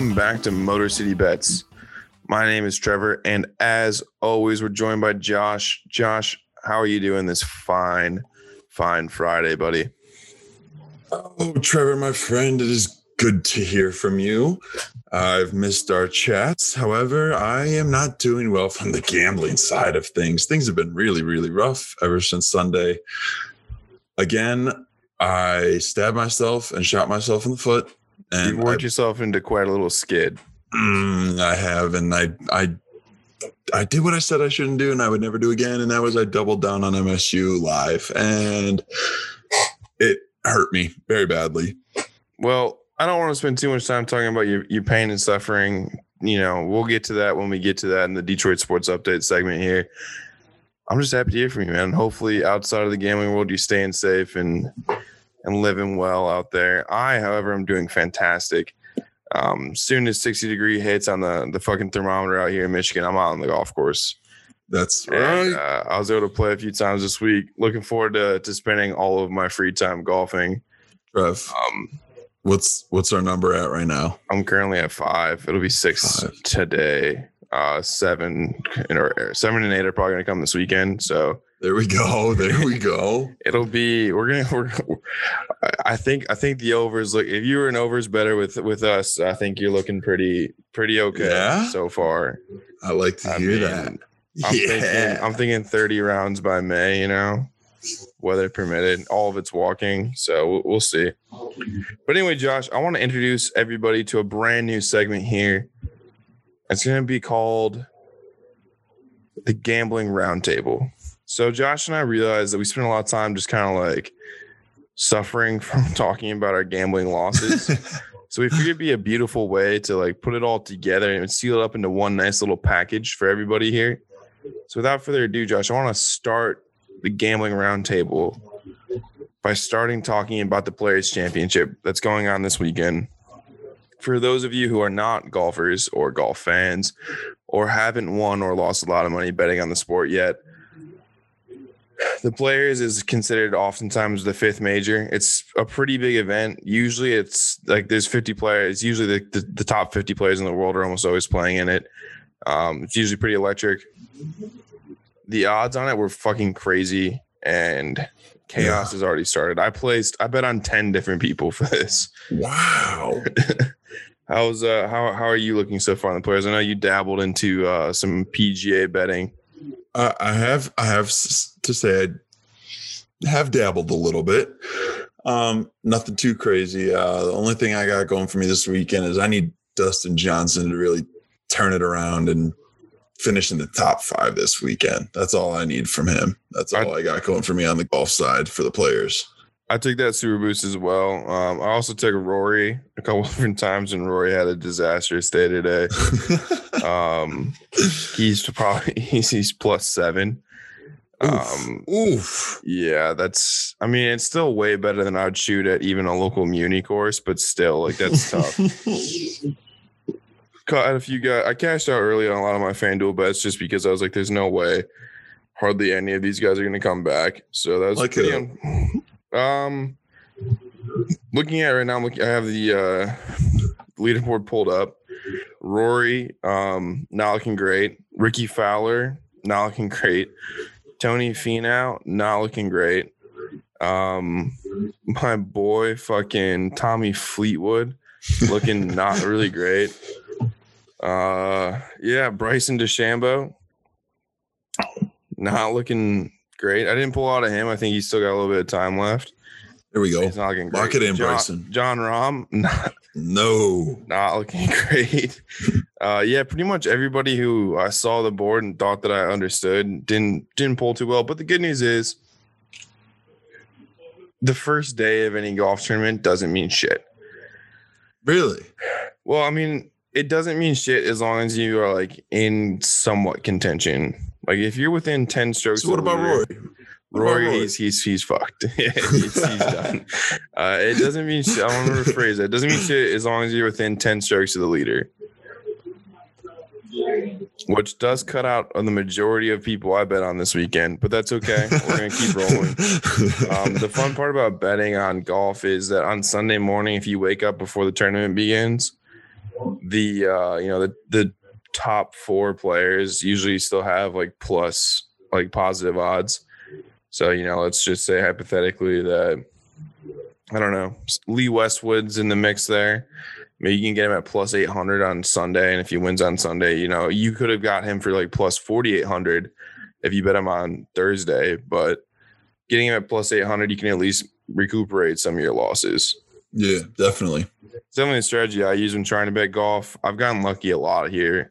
Welcome back to Motor City Bets. My name is Trevor, and as always, we're joined by Josh. Josh, how are you doing this fine, fine Friday, buddy? Oh, Trevor, my friend, it is good to hear from you. I've missed our chats. However, I am not doing well from the gambling side of things. Things have been really, really rough ever since Sunday. Again, I stabbed myself and shot myself in the foot. And you worked I, yourself into quite a little skid. Mm, I have, and I, I, I did what I said I shouldn't do, and I would never do again. And that was I doubled down on MSU live, and it hurt me very badly. Well, I don't want to spend too much time talking about your, your pain and suffering. You know, we'll get to that when we get to that in the Detroit Sports Update segment here. I'm just happy to hear from you, man. Hopefully, outside of the gambling world, you're staying safe and and living well out there. I, however, am doing fantastic. Um, soon as 60 degree hits on the the fucking thermometer out here in Michigan, I'm out on the golf course. That's right. And, uh, I was able to play a few times this week. Looking forward to to spending all of my free time golfing. Trev. Um, What's what's our number at right now? I'm currently at five. It'll be six five. today. Uh, seven or seven and eight are probably gonna come this weekend. So there we go. There we go. It'll be we're gonna we're, I think I think the overs look if you were an overs better with with us, I think you're looking pretty pretty okay yeah? so far. I like to I hear mean, that. I'm yeah. thinking I'm thinking 30 rounds by May, you know weather permitted. All of it's walking, so we'll, we'll see. But anyway, Josh, I want to introduce everybody to a brand new segment here. It's going to be called the Gambling Roundtable. So Josh and I realized that we spent a lot of time just kind of like suffering from talking about our gambling losses. so we figured it'd be a beautiful way to like put it all together and seal it up into one nice little package for everybody here. So without further ado, Josh, I want to start the gambling roundtable by starting talking about the Players Championship that's going on this weekend. For those of you who are not golfers or golf fans or haven't won or lost a lot of money betting on the sport yet, the Players is considered oftentimes the fifth major. It's a pretty big event. Usually it's like there's 50 players. Usually the, the, the top 50 players in the world are almost always playing in it. Um, it's usually pretty electric the odds on it were fucking crazy and chaos yeah. has already started. I placed I bet on 10 different people for this. Wow. How's uh how how are you looking so far on the players? I know you dabbled into uh some PGA betting. I have I have to say I have dabbled a little bit. Um nothing too crazy. Uh the only thing I got going for me this weekend is I need Dustin Johnson to really turn it around and finish in the top five this weekend. That's all I need from him. That's all I, I got going for me on the golf side for the players. I took that super boost as well. Um, I also took Rory a couple different times, and Rory had a disastrous day today. um, he's probably he's, he's plus seven. Oof. Um, Oof. Yeah, that's. I mean, it's still way better than I'd shoot at even a local muni course, but still, like that's tough. caught a few guys. I cashed out early on a lot of my FanDuel bets just because I was like, "There's no way, hardly any of these guys are going to come back." So that was like pretty. Un- um, looking at right now, I'm looking, I have the uh, leaderboard pulled up. Rory, um, not looking great. Rickie Fowler, not looking great. Tony Finau, not looking great. Um, my boy, fucking Tommy Fleetwood, looking not really great. Uh, yeah, Bryson DeChambeau, not looking great. I didn't pull out of him. I think he's still got a little bit of time left. There we go. He's not looking great. Lock it in, Jon, Bryson. Jon Rahm, not, no, not looking great. uh, yeah, pretty much everybody who I saw the board and thought that I understood didn't didn't pull too well. But the good news is, the first day of any golf tournament doesn't mean shit. Really? Well, I mean, it doesn't mean shit as long as you are like in somewhat contention. Like if you're within ten strokes. So what about Rory? Rory, Rory, he's he's he's fucked. he's, he's done. Uh, it doesn't mean shit. I want to rephrase that. It doesn't mean shit as long as you're within ten strokes of the leader. which does cut out on the majority of people I bet on this weekend, but that's okay. We're gonna keep rolling. Um, the fun part about betting on golf is that on Sunday morning, if you wake up before the tournament begins, the uh, you know the the top four players usually still have like plus like positive odds. So you know, let's just say hypothetically that I don't know Lee Westwood's in the mix there. Maybe you can get him at plus 800 on Sunday. And if he wins on Sunday, you know, you could have got him for like plus 4,800 if you bet him on Thursday. But getting him at plus 800, you can at least recuperate some of your losses. Yeah, definitely. It's definitely a strategy I use when trying to bet golf. I've gotten lucky a lot here.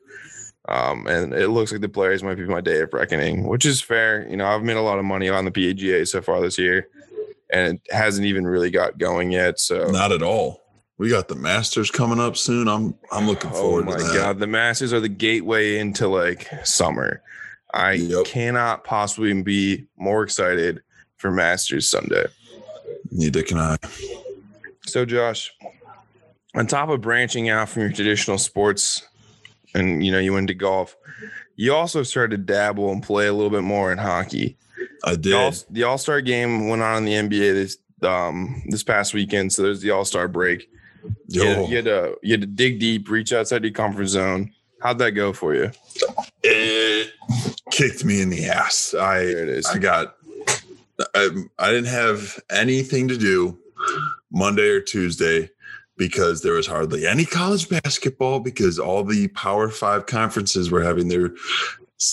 Um, and it looks like the players might be my day of reckoning, which is fair. You know, I've made a lot of money on the PGA so far this year, and it hasn't even really got going yet. So not at all. We got the Masters coming up soon. I'm I'm looking forward oh my to that. god, the Masters are the gateway into like summer. I yep. cannot possibly be more excited for Masters Sunday. Neither can I. So, Josh, on top of branching out from your traditional sports, and you know you went to golf, you also started to dabble and play a little bit more in hockey. I did. The All Star game went on in the NBA this um this past weekend, so there's the All Star break. You had, you had, to you had to dig deep, reach outside your comfort zone. How'd that go for you? It kicked me in the ass. I there it is. I got I, I didn't have anything to do Monday or Tuesday because there was hardly any college basketball because all the Power Five conferences were having their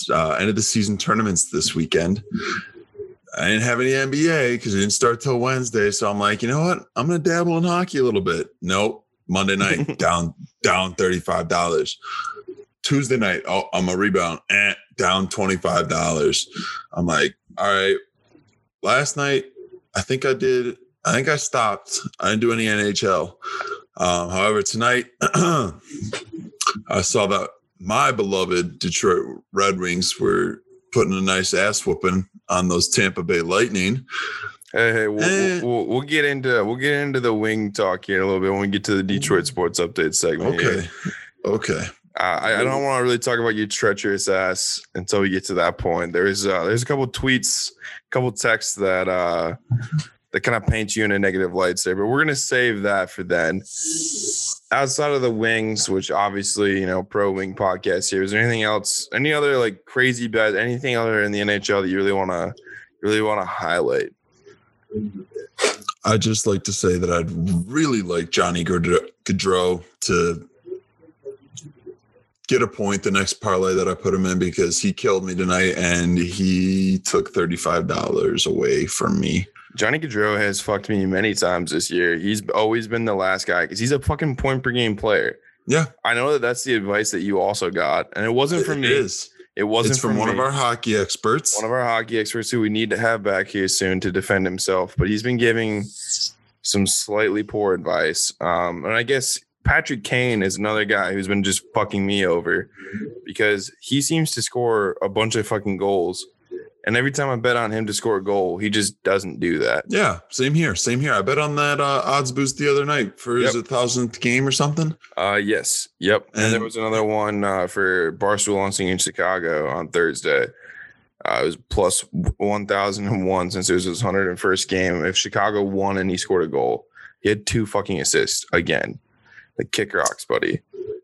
uh, end of the season tournaments this weekend. I didn't have any NBA because it didn't start till Wednesday. So I'm like, you know what? I'm gonna dabble in hockey a little bit. Nope. Monday night down down thirty five dollars. Tuesday night, oh, I'm a rebound, eh, down twenty five dollars. I'm like, all right. Last night, I think I did. I think I stopped. I didn't do any NHL. Um, however, tonight I saw that my beloved Detroit Red Wings were putting a nice ass whooping on those Tampa Bay Lightning. Hey, hey we'll, eh. we'll, we'll, get into we'll get into the wing talk here a little bit when we get to the Detroit sports update segment. Okay, here. okay. Uh, I, I, don't want to really talk about your treacherous ass until we get to that point. There's uh, there's a couple tweets, a couple texts that uh, that kind of paint you in a negative light there, but we're gonna save that for then outside of the wings, which obviously, you know, pro wing podcast here, is there anything else, any other like crazy bet, anything other in the NHL that you really want to, really want to highlight? I'd just like to say that I'd really like Johnny Gaudreau to get a point the next parlay that I put him in because he killed me tonight and he took $35 away from me. Johnny Gaudreau has fucked me many times this year. He's always been the last guy because he's a fucking point per game player. Yeah, I know that that's the advice that you also got, and it wasn't from it me. Is. It wasn't it's from, from one me. of our hockey experts. One of our hockey experts who we need to have back here soon to defend himself. But he's been giving some slightly poor advice. Um, and I guess Patrick Kane is another guy who's been just fucking me over because he seems to score a bunch of fucking goals and every time I bet on him to score a goal, he just doesn't do that. Yeah, same here. Same here. I bet on that uh, odds boost the other night for yep. his thousandth game or something. Uh, yes. Yep. And, and there was another one uh, for Barstool Lansing in Chicago on Thursday. Uh, it was plus 1,001 since it was his 101st game. If Chicago won and he scored a goal, he had two fucking assists again. The kick rocks, buddy.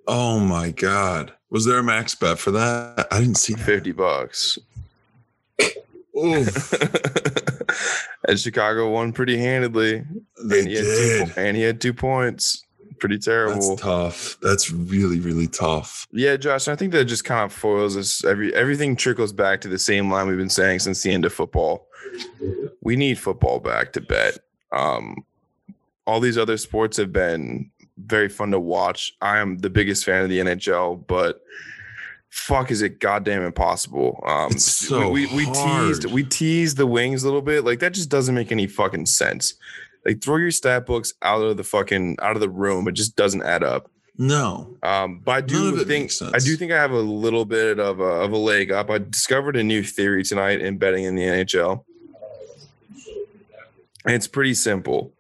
Oh my God. Was there a max bet for that? I didn't see 50 bucks. and Chicago won pretty handedly. They and he did. Two, and he had two points. Pretty terrible. That's tough. That's really, really tough. Yeah, Josh, I think that just kind of foils us. Every everything trickles back to the same line we've been saying since the end of football. We need football back to bet. Um, all these other sports have been very fun to watch. I am the biggest fan of the NHL, but fuck is it goddamn impossible. Um so we, we, we teased we teased the wings a little bit. Like that just doesn't make any fucking sense. Like throw your stat books out of the fucking out of the room. It just doesn't add up. No. Um, but I do think I do think I have a little bit of a, of a leg up. I discovered a new theory tonight in betting in the NHL. And it's pretty simple.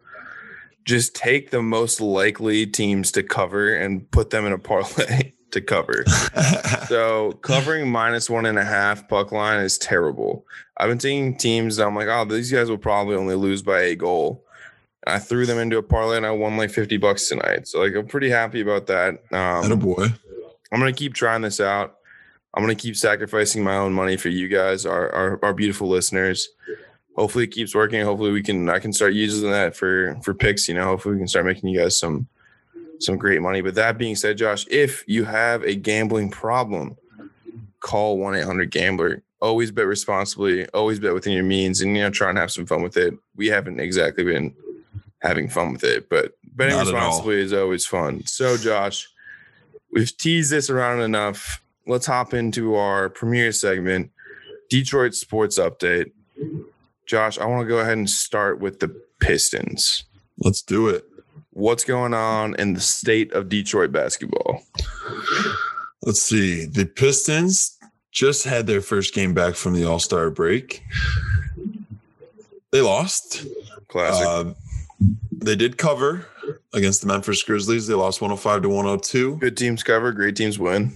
Just take the most likely teams to cover and put them in a parlay. to cover. so covering minus one and a half puck line is terrible. I've been seeing teams that I'm like, oh, these guys will probably only lose by a goal. And I threw them into a parlay and I won like 50 bucks tonight. So like I'm pretty happy about that. Um, a boy. I'm gonna keep trying this out. I'm gonna keep sacrificing my own money for you guys, our our, our beautiful listeners. Hopefully it keeps working. Hopefully we can I can start using that for for picks. You know, hopefully we can start making you guys some some great money. But that being said, Josh, if you have a gambling problem, call 1 800 Gambler. Always bet responsibly, always bet within your means, and you know, try and have some fun with it. We haven't exactly been having fun with it, but betting Not responsibly is always fun. So, Josh, we've teased this around enough. Let's hop into our premiere segment, Detroit Sports Update. Josh, I want to go ahead and start with the Pistons. Let's do it. What's going on in the state of Detroit basketball? Let's see. The Pistons just had their first game back from the All Star break. They lost. Classic. Uh, they did cover against the Memphis Grizzlies. They lost 105 to 102. Good teams cover, great teams win.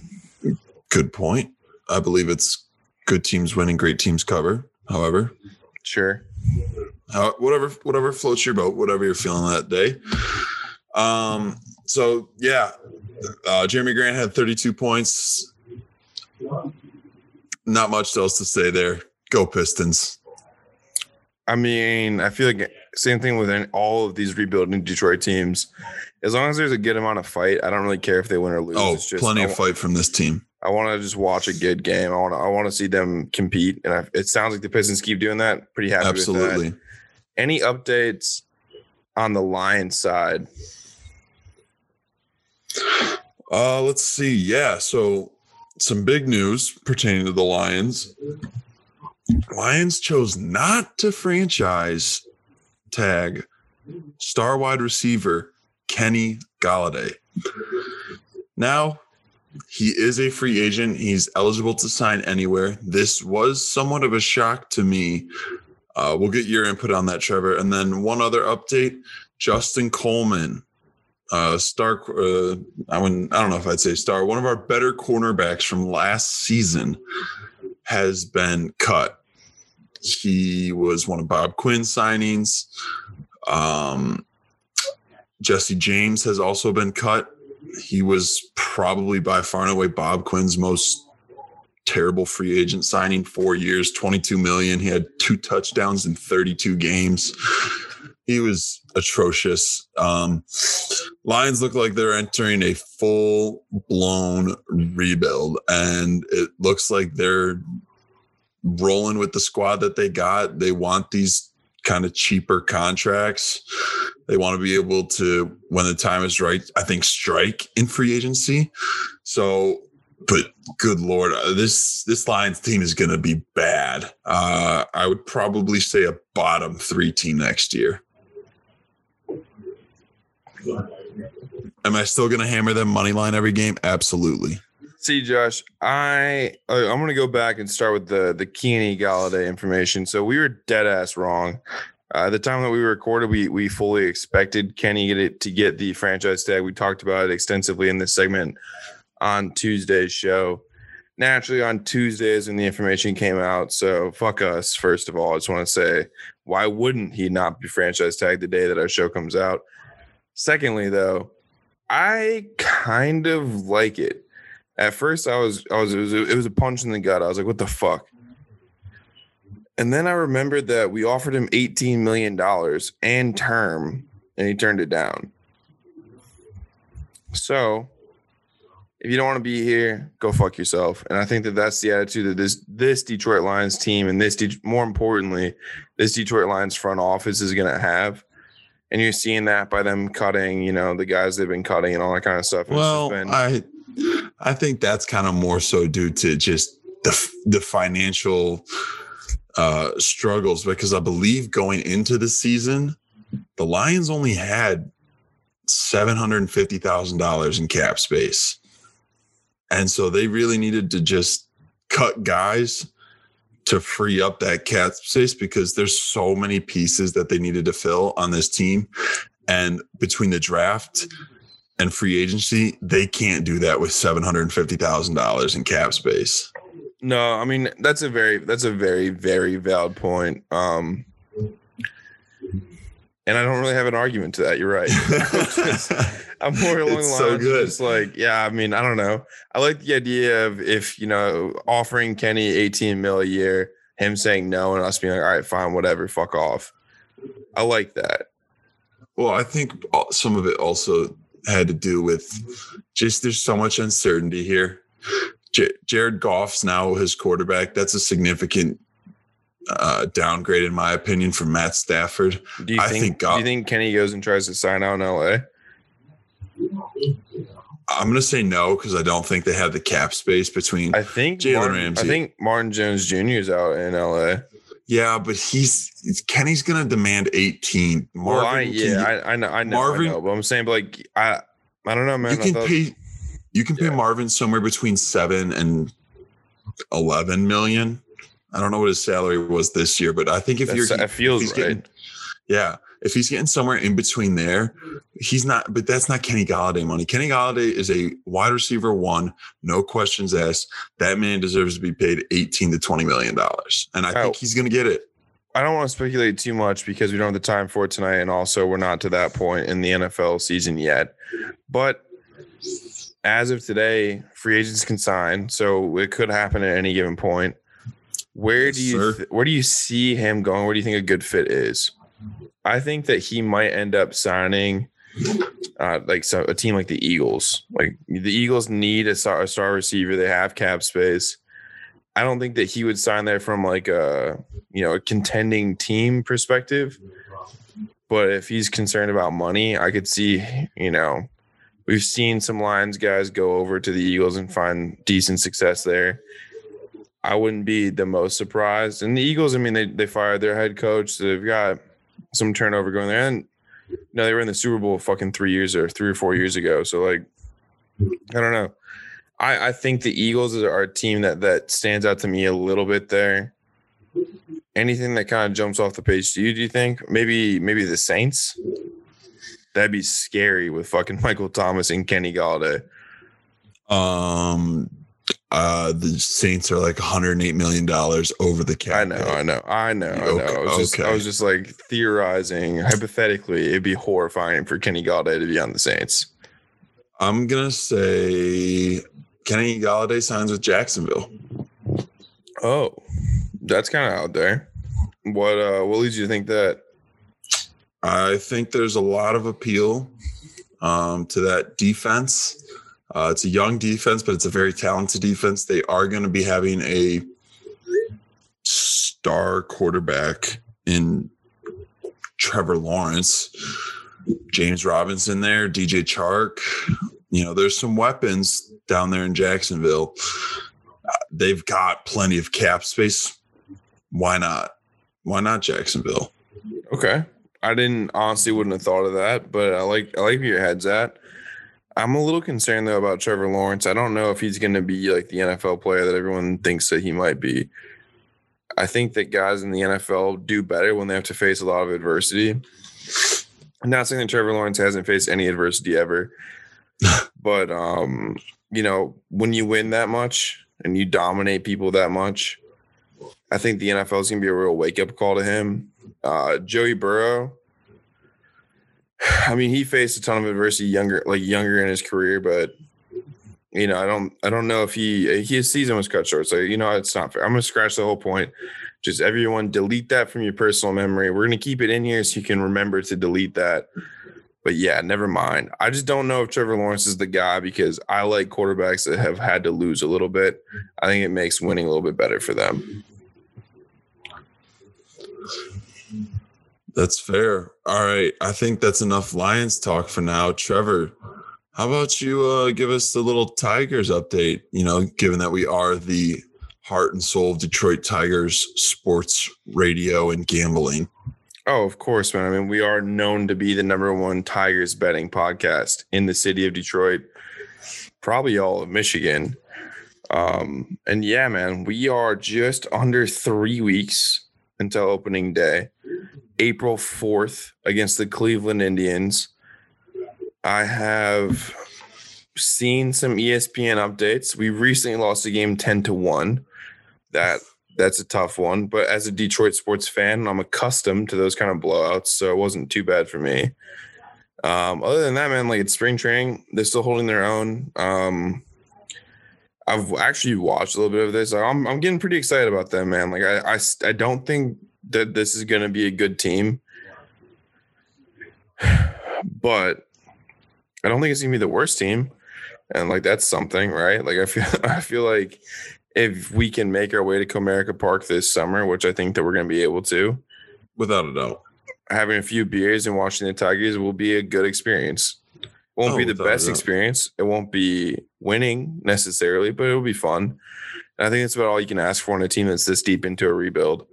Good point. I believe it's good teams winning, great teams cover. However, Sure. How, whatever whatever floats your boat, whatever you're feeling that day. Um. So yeah, uh, Jerami Grant had 32 points. Not much else to say there. Go Pistons. I mean, I feel like same thing with all of these rebuilding Detroit teams. As long as there's a good amount of fight, I don't really care if they win or lose. Oh, it's just, plenty of fight from this team. I want to just watch a good game. I want to. I want to see them compete, and I, it sounds like the Pistons keep doing that. Pretty happy with that. Any updates on the Lions side? Uh, let's see. Yeah, so some big news pertaining to the Lions. Lions chose not to franchise tag star wide receiver Kenny Golladay. Now, he is a free agent. He's eligible to sign anywhere. This was somewhat of a shock to me. Uh, we'll get your input on that, Trevor. And then one other update Justin Coleman, uh, star. Uh, I wouldn't, I don't know if I'd say star. One of our better cornerbacks from last season has been cut. He was one of Bob Quinn's signings. Um, Jesse James has also been cut. He was probably by far and away Bob Quinn's most terrible free agent signing. Four years, 22 million. He had two touchdowns in 32 games. He was atrocious. Um, Lions look like they're entering a full blown rebuild, and it looks like they're rolling with the squad that they got. They want these kind of cheaper contracts. They want to be able to, when the time is right, I think strike in free agency. So, but good lord, uh, this this Lions team is going to be bad. Uh, I would probably say a bottom three team next year. Am I still going to hammer them money line every game? Absolutely. See, Josh, I uh, I'm gonna go back and start with the the Kenny Golladay information. So we were dead ass wrong. Uh, at the time that we recorded, we we fully expected Kenny to get the franchise tag. We talked about it extensively in this segment on Tuesday's show. Naturally, on Tuesdays when the information came out, so fuck us. First of all, I just want to say, why wouldn't he not be franchise tagged the day that our show comes out? Secondly, though, I kind of like it at first I was I was it was it was a punch in the gut. I was like, what the fuck? And then I remembered that we offered him 18 million dollars and term and he turned it down. So, if you don't want to be here, go fuck yourself. And I think that that's the attitude that this this Detroit Lions team and this Det- more importantly, this Detroit Lions front office is going to have. And you're seeing that by them cutting, you know, the guys they've been cutting and all that kind of stuff. Well, been- I I think that's kind of more so due to just the the financial uh struggles because I believe going into the season, the Lions only had seven hundred and fifty thousand dollars in cap space, and so they really needed to just cut guys to free up that cap space because there's so many pieces that they needed to fill on this team, and between the draft and free agency, they can't do that with seven hundred and fifty thousand dollars in cap space. No, I mean that's a very that's a very very valid point. Um, and I don't really have an argument to that. You're right. I'm more along It's the so lines good. of just like, yeah, I mean, I don't know. I like the idea of if, you know, offering Kenny 18 mil a year, him saying no, and us being like, all right, fine, whatever, fuck off. I like that. Well, I think some of it also had to do with just there's so much uncertainty here. J- Jared Goff's now his quarterback. That's a significant uh, downgrade, in my opinion, from Matt Stafford. Do you I think, think do you think Kenny goes and tries to sign out in LA? I'm going to say no because I don't think they have the cap space between. I think Jalen Martin, I think Marvin Jones Jr. is out in LA. yeah, but he's Kenny's going to demand 18. Marvin, well, I, yeah, you- I, I know, I know, Marvin- I know, but I'm saying, but like, I, I don't know, man. you can thought- pay you can pay Marvin somewhere between seven and eleven million. I don't know what his salary was this year, but I think if that's- you're that feels right. getting- yeah, if he's getting somewhere in between there, he's not. But that's not Kenny Golladay money. Kenny Golladay is a wide receiver one, no questions asked. That man deserves to be paid eighteen to twenty million dollars, and I Oh. think he's going to get it. I don't want to speculate too much because we don't have the time for it tonight, and also we're not to that point in the NFL season yet. But as of today, free agents can sign, so it could happen at any given point. Where Yes, do you th- where do you see him going? Where do you think a good fit is? I think that he might end up signing uh, like so a team like the Eagles. Like the Eagles need a star, a star receiver. They have cap space. I don't think that he would sign there from like a you know a contending team perspective. But if he's concerned about money, I could see you know we've seen some Lions guys go over to the Eagles and find decent success there. I wouldn't be the most surprised. And the Eagles, I mean, they they fired their head coach. So they've got some turnover going there. And you know, they were in the Super Bowl fucking three years or three or four years ago. So like, I don't know. I, I think the Eagles are a team that that stands out to me a little bit there. Anything that kind of jumps off the page to you, do you think? Maybe maybe the Saints? That'd be scary with fucking Michael Thomas and Kenny Golladay. Um, uh, the Saints are like 108 million dollars over the cap. I know, I know, I know, I know. Okay, I was just, I was just like theorizing. Hypothetically, it'd be horrifying for Kenny Golladay to be on the Saints. I'm gonna say Kenny Golladay signs with Jacksonville. Oh, that's kind of out there. What uh, what leads you to think that? I think there's a lot of appeal um, to that defense. Uh, it's a young defense, but it's a very talented defense. They are going to be having a star quarterback in Trevor Lawrence, James Robinson there, DJ Chark. You know, there's some weapons down there in Jacksonville. Uh, they've got plenty of cap space. Why not? Why not Jacksonville? Okay, I didn't honestly wouldn't have thought of that, but I like I like where your head's at. I'm a little concerned though about Trevor Lawrence. I don't know if he's going to be like the NFL player that everyone thinks that he might be. I think that guys in the NFL do better when they have to face a lot of adversity. I'm not saying that Trevor Lawrence hasn't faced any adversity ever, but um, you know, when you win that much and you dominate people that much, I think the NFL is going to be a real wake up call to him. Uh, Joey Burrow. I mean, he faced a ton of adversity younger, like younger in his career, but you know, I don't, I don't know if he his season was cut short. So you know, it's not fair. I'm gonna scratch the whole point. Just everyone, delete that from your personal memory. We're gonna keep it in here so you can remember to delete that. But yeah, never mind. I just don't know if Trevor Lawrence is the guy because I like quarterbacks that have had to lose a little bit. I think it makes winning a little bit better for them. That's fair. All right. I think that's enough Lions talk for now. Trevor, how about you uh, give us the little Tigers update? You know, given that we are the heart and soul of Detroit Tigers sports radio and gambling. Oh, of course, man. I mean, we are known to be the number one Tigers betting podcast in the city of Detroit, probably all of Michigan. Um, and yeah, man, we are just under three weeks until opening day, April 4th against the Cleveland Indians. I have seen some ESPN updates. We recently lost a game 10 to 1. That that's a tough one, but as a Detroit sports fan, I'm accustomed to those kind of blowouts, so it wasn't too bad for me. Um, other than that, man, like it's spring training, they're still holding their own. Um, I've actually watched a little bit of this. I'm I'm getting pretty excited about them, man. Like I I, I don't think that this is going to be a good team, but I don't think it's going to be the worst team, and like that's something, right? Like I feel I feel like if we can make our way to Comerica Park this summer, which I think that we're going to be able to, Without a doubt. having a few beers and watching the Tigers will be a good experience. Won't Oh, be the best experience. It won't be winning necessarily, but it'll be fun. And I think that's about all you can ask for in a team that's this deep into a rebuild.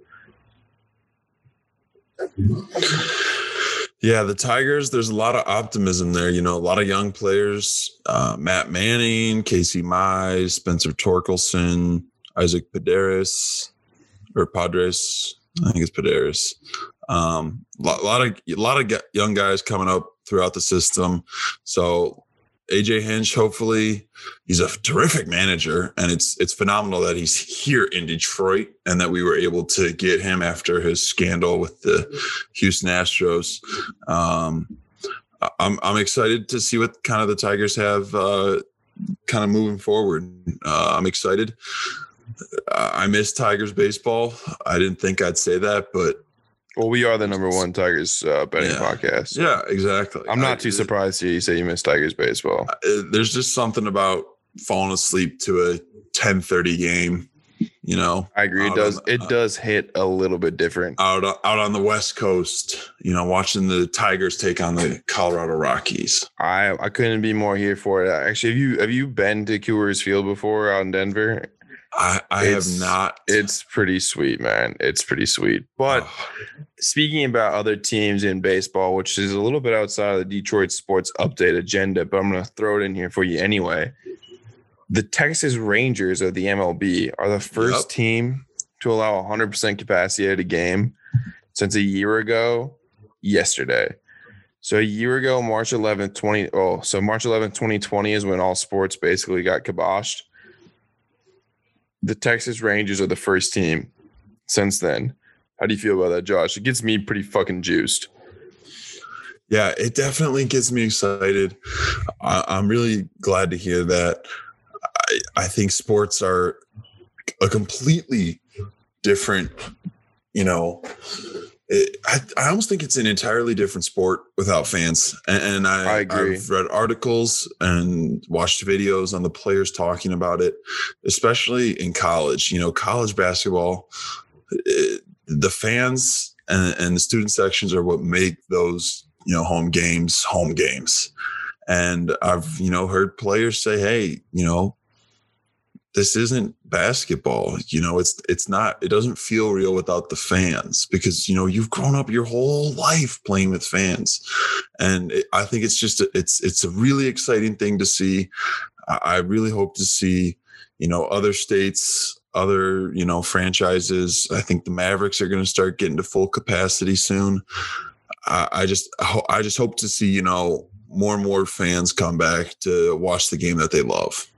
Yeah, the Tigers, there's a lot of optimism there. You know, a lot of young players uh, Matt Manning, Casey Mize, Spencer Torkelson, Isaac Paderis, or Padres. I think it's Paderis. Um, a lot, lot of a lot of young guys coming up throughout the system. So AJ Hinch, hopefully, he's a terrific manager, and it's it's phenomenal that he's here in Detroit and that we were able to get him after his scandal with the Houston Astros. Um, I'm I'm excited to see what kind of the Tigers have uh, kind of moving forward. Uh, I'm excited. I miss Tigers baseball. I didn't think I'd say that, but Well, we are the number one Tigers uh, betting Yeah. podcast. yeah, exactly. I'm not I- too surprised to you say you miss Tigers baseball. uh, there's just something about falling asleep to a 10:30 game, you know, I agree. It does. on- It does hit a little bit different. out out on the West Coast, you know, watching the Tigers take on the Colorado Rockies. I I couldn't be more here for it. Actually, have you have you been to Coors Field before out in Denver? I I have not. It's pretty sweet, man. It's pretty sweet. But Oh, speaking about other teams in baseball, which is a little bit outside of the Detroit sports update agenda, but I'm going to throw it in here for you anyway. The Texas Rangers of the MLB are the first Yep. team to allow 100% capacity at a game since a year ago yesterday. So a year ago, March 11th, 20 oh, so March 11th, 2020 is when all sports basically got kiboshed. The Texas Rangers are the first team since then. How do you feel about that, Josh? It gets me pretty fucking juiced. Yeah, it definitely gets me excited. I, I'm really glad to hear that. I, I think sports are a completely different, you know, it, I, I almost think it's an entirely different sport without fans. And, and I, I agree. I've read articles and watched videos on the players talking about it, especially in college. You know, college basketball, it, the fans and, and the student sections are what make those you know home games home games and i've you know heard players say hey you know this isn't basketball. You know it's it's not it doesn't feel real without the fans because you know you've grown up your whole life playing with fans. And it, i think it's just a, it's it's a really exciting thing to see. I, I really hope to see you know other states other you know franchises. I think the mavericks are going to start getting to full capacity soon. I, I just I just hope to see you know more and more fans come back to watch the game that they love.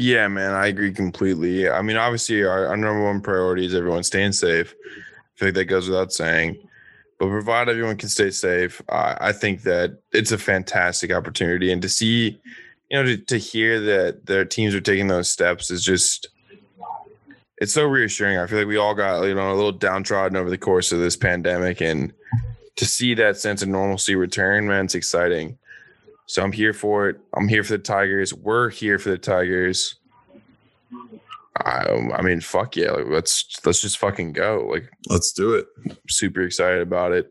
Yeah, man, I agree completely. I mean, obviously, our, our number one priority is everyone staying safe. I feel like that goes without saying. But provide everyone can stay safe, I I think that it's a fantastic opportunity. And to see, you know, to, to hear that their teams are taking those steps is just, it's so reassuring. I feel like we all got, you know, a little downtrodden over the course of this pandemic. And to see that sense of normalcy return, man, it's exciting. So I'm here for it. I'm here for the Tigers. We're here for the Tigers. I, I mean, fuck yeah! Like, let's let's just fucking go. Like, Let's do it. super excited about it.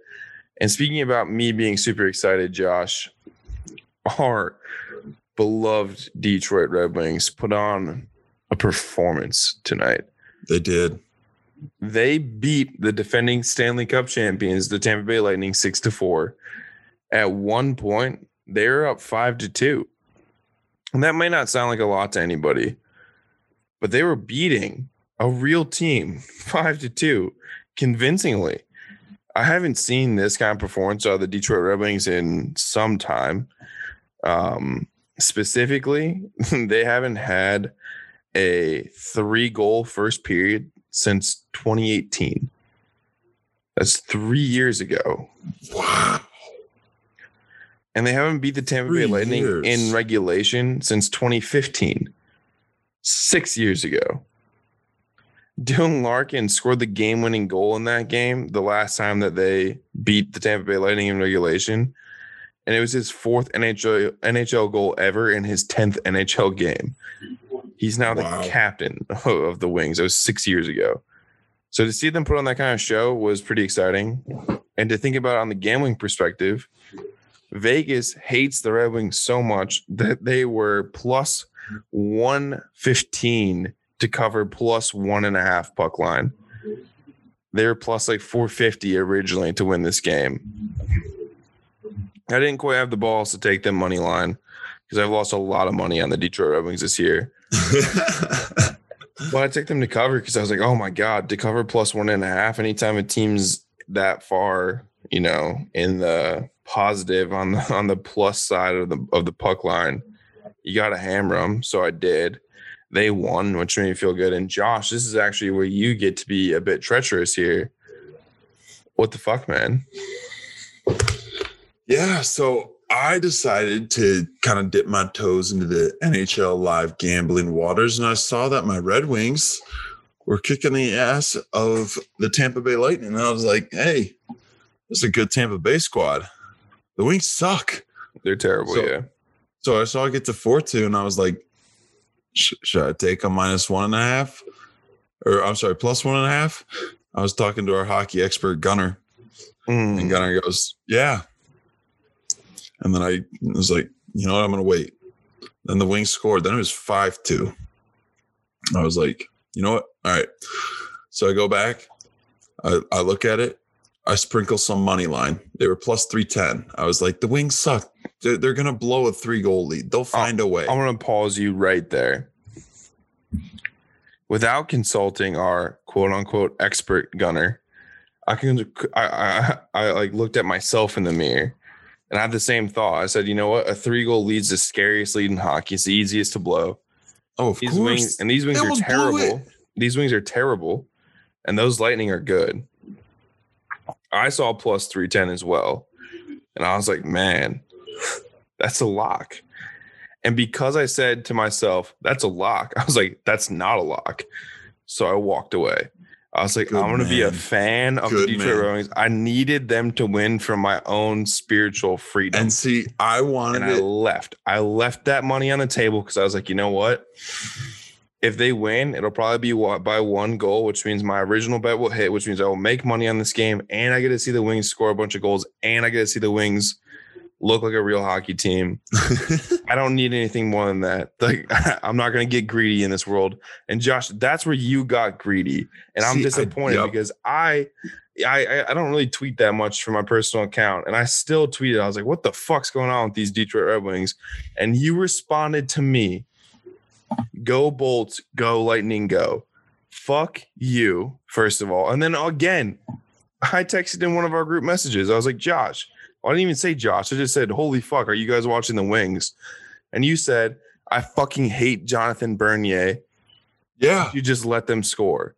And speaking about me being super excited, Josh, our beloved Detroit Red Wings put on a performance tonight. They did. They beat the defending Stanley Cup champions, the Tampa Bay Lightning, six to four. At one point, they were up five to two. And that may not sound like a lot to anybody, but they were beating a real team five to two convincingly. I haven't seen this kind of performance out of the Detroit Red Wings in some time. Um, specifically, they haven't had a three goal first period since 2018. That's three years ago. Wow. And they haven't beat the Tampa Bay Lightning years. in regulation since 2015. Six years ago. Dylan Larkin scored the game winning goal in that game the last time that they beat the Tampa Bay Lightning in regulation. And it was his fourth NHL, NHL goal ever in his 10th NHL game. He's now the Wow. captain of the Wings. That was six years ago. So to see them put on that kind of show was pretty exciting. And to think about it on the gambling perspective, Vegas hates the Red Wings so much that they were plus 115 to cover plus one and a half puck line. They were plus like 450 originally to win this game. I didn't quite have the balls to take them money line because I've lost a lot of money on the Detroit Red Wings this year. But I took them to cover because I was like, oh my God, to cover plus one and a half. Anytime a team's that far, you know, in the positive on the on the plus side of the of the puck line, you gotta hammer them. So I did. They won, which made me feel good. And Josh, this is actually where you get to be a bit treacherous here. What the fuck, man? yeah. So I decided to kind of dip my toes into the NHL live gambling waters, and I saw that my Red Wings were kicking the ass of the Tampa Bay Lightning. And I was like, hey, this is a good Tampa Bay squad. The Wings suck. They're terrible, So- yeah. So I saw it get to 4 2, and I was like, should I take a minus one and a half? Or I'm sorry, plus one and a half? I was talking to our hockey expert, Gunner, Mm. and Gunner goes, Yeah. And then I was like, You know what? I'm going to wait. Then the Wings scored. Then it was 5 2. I was like, You know what? All right. So I go back. I, I look at it. I sprinkle some money line. They were plus 310. I was like, The Wings suck. They're, they're going to blow a three goal lead. They'll find a way. I want to pause you right there. Without consulting our quote unquote expert gunner, I can I, I I like looked at myself in the mirror and I had the same thought. I said, you know what? A three goal lead's the scariest lead in hockey. It's the easiest to blow. oh, of These course. wings and these wings They are almost blew it. terrible. These wings are terrible, and those lightning are good. I saw plus 310 as well. And I was like, man, that's a lock. And because I said to myself, that's a lock, I was like, that's not a lock. So I walked away. I was like, Good I'm going to be a fan of Good the Detroit. Red Wings. I needed them to win for my own spiritual freedom and see, I wanted and I it. left. I left that money on the table because I was like, you know what? If they win, it'll probably be by one goal, which means my original bet will hit, which means I will make money on this game, and I get to see the Wings score a bunch of goals, and I get to see the Wings look like a real hockey team. I don't need anything more than that. Like I'm not going to get greedy in this world. And Josh, that's where you got greedy, and I'm See, I- disappointed yep. because I. I, I- I don't really tweet that much from my personal account, and I still tweeted. I was like, "What the fuck's going on with these Detroit Red Wings?" And you responded to me, "Go Bolts, go Lightning, go." Fuck you, first of all, and then again, I texted in one of our group messages. I was like, "Josh," I didn't even say Josh. I just said, "Holy fuck, are you guys watching the Wings?" And you said, "I fucking hate Jonathan Bernier." yeah. You just let them score.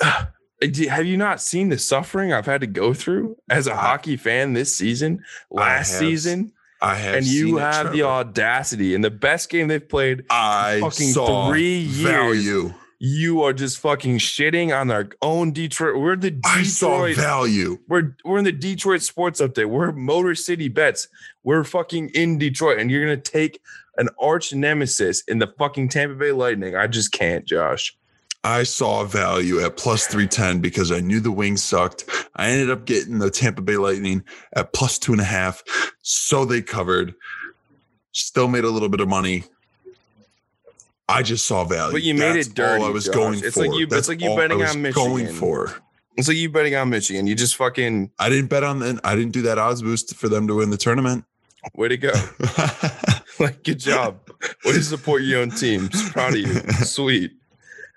Have you not seen the suffering I've had to go through as a hockey fan this season, last season? I have And you have the audacity in the best game they've played. I fucking saw three years. value. You are just fucking shitting on our own Detroit. We're the Detroit. I saw value. We're we're in the Detroit sports update. We're Motor City bets. We're fucking in Detroit, and you're gonna take an arch nemesis in the fucking Tampa Bay Lightning. I just can't, Josh. I saw value at plus 310 because I knew the wings sucked. I ended up getting the Tampa Bay Lightning at plus two and a half. So they covered. Still made a little bit of money. I just saw value. But you made That's it dirty, All I was Josh. going It's for. like you- it's like you betting on Going Michigan. for. It's like you betting on Michigan. You just fucking I didn't bet on the. I didn't do that odds boost for them to win the tournament. way to go. like good job. Way to support your own teams. Proud of you. Sweet.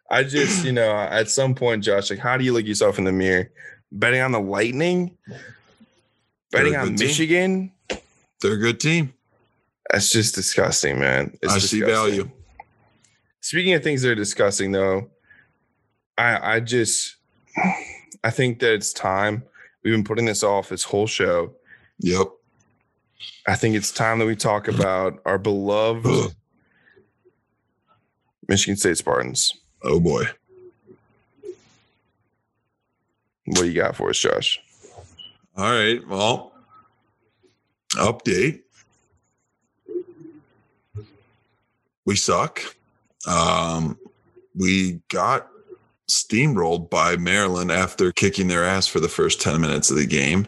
I just, you know, at some point, Josh, like, how do you look yourself in the mirror betting on the Lightning, betting on good team. Michigan. They're a good team. That's just disgusting, man. It's I see value. Speaking of things that are disgusting, though, I I just I think that it's time. We've been putting this off this whole show. Yep. I think it's time that we talk about our beloved Michigan State Spartans. Oh boy. What do you got for us, Josh? All right. Well, update. We suck. Um, we got steamrolled by Maryland after kicking their ass for the first 10 minutes of the game.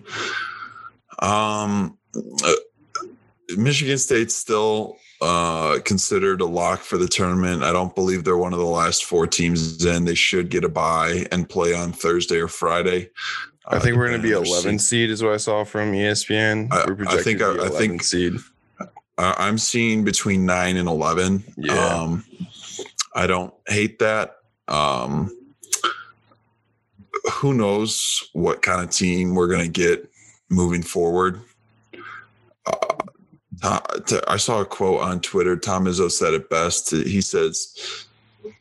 Um, uh, Michigan State's still uh, considered a lock for the tournament. I don't believe they're one of the last four teams in. They should get a bye and play on Thursday or Friday. I Uh, think we're going to be depending on their 11 seed, is what I saw from ESPN. I- I think- I- I think- seed. Uh, I'm seeing between nine and eleven. Yeah. Um, I don't hate that. Um, who knows what kind of team we're going to get moving forward? I saw a quote on Twitter. Tom Izzo said it best. He says,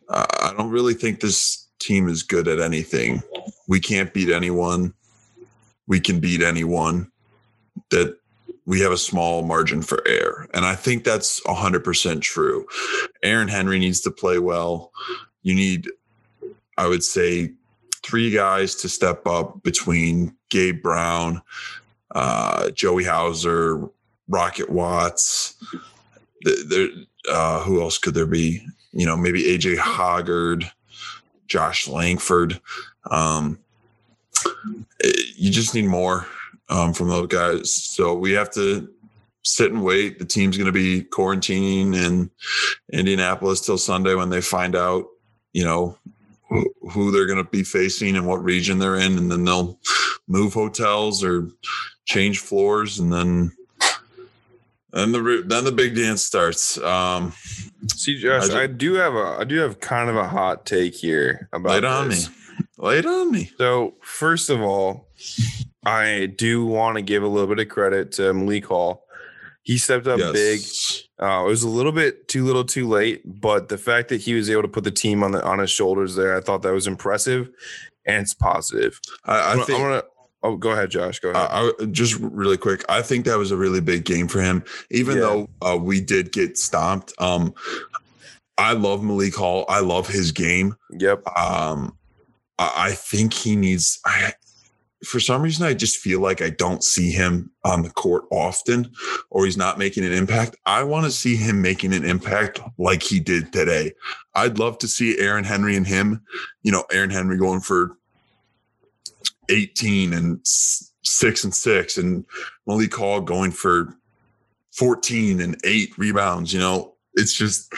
"I I don't really think this team is good at anything. We can't beat anyone. We can beat anyone. That we have a small margin for error. And I think that's 100% true. Aaron Henry needs to play well. You need, I would say, three guys to step up between Gabe Brown, uh, Joey Hauser, Rocket Watts. There, uh, who else could there be? You know, maybe AJ Hoggard, Josh Langford. Um, eh, you just need more um, from those guys. So we have to sit and wait. The team's going to be quarantining in Indianapolis till Sunday when they find out, you know, who they're going to be facing and what region they're in, and then they'll move hotels or change floors, and then then the then the big dance starts. Um, See, Josh, I ju- I do have a I do have kind of a hot take here about lay it on me. this. Lay it on me. So first of all, I do want to give a little bit of credit to Malik Hall. He stepped up big. Uh, it was a little bit too little, too late, but the fact that he was able to put the team on the on his shoulders there, I thought that was impressive, and it's positive. I, I I'm, think. gonna. Oh, go ahead, Josh. Go ahead. I, I just really quick. I think that was a really big game for him, even Yeah. though uh, we did get stomped. Um, I love Malik Hall. I love his game. yep. Um, I, I think he needs. I, for some reason, I just feel like I don't see him on the court often, or he's not making an impact. I want to see him making an impact like he did today. I'd love to see Aaron Henry and him. You know, Aaron Henry going for 18 and six and six, and Malik Hall going for 14 and eight rebounds. You know, it's just,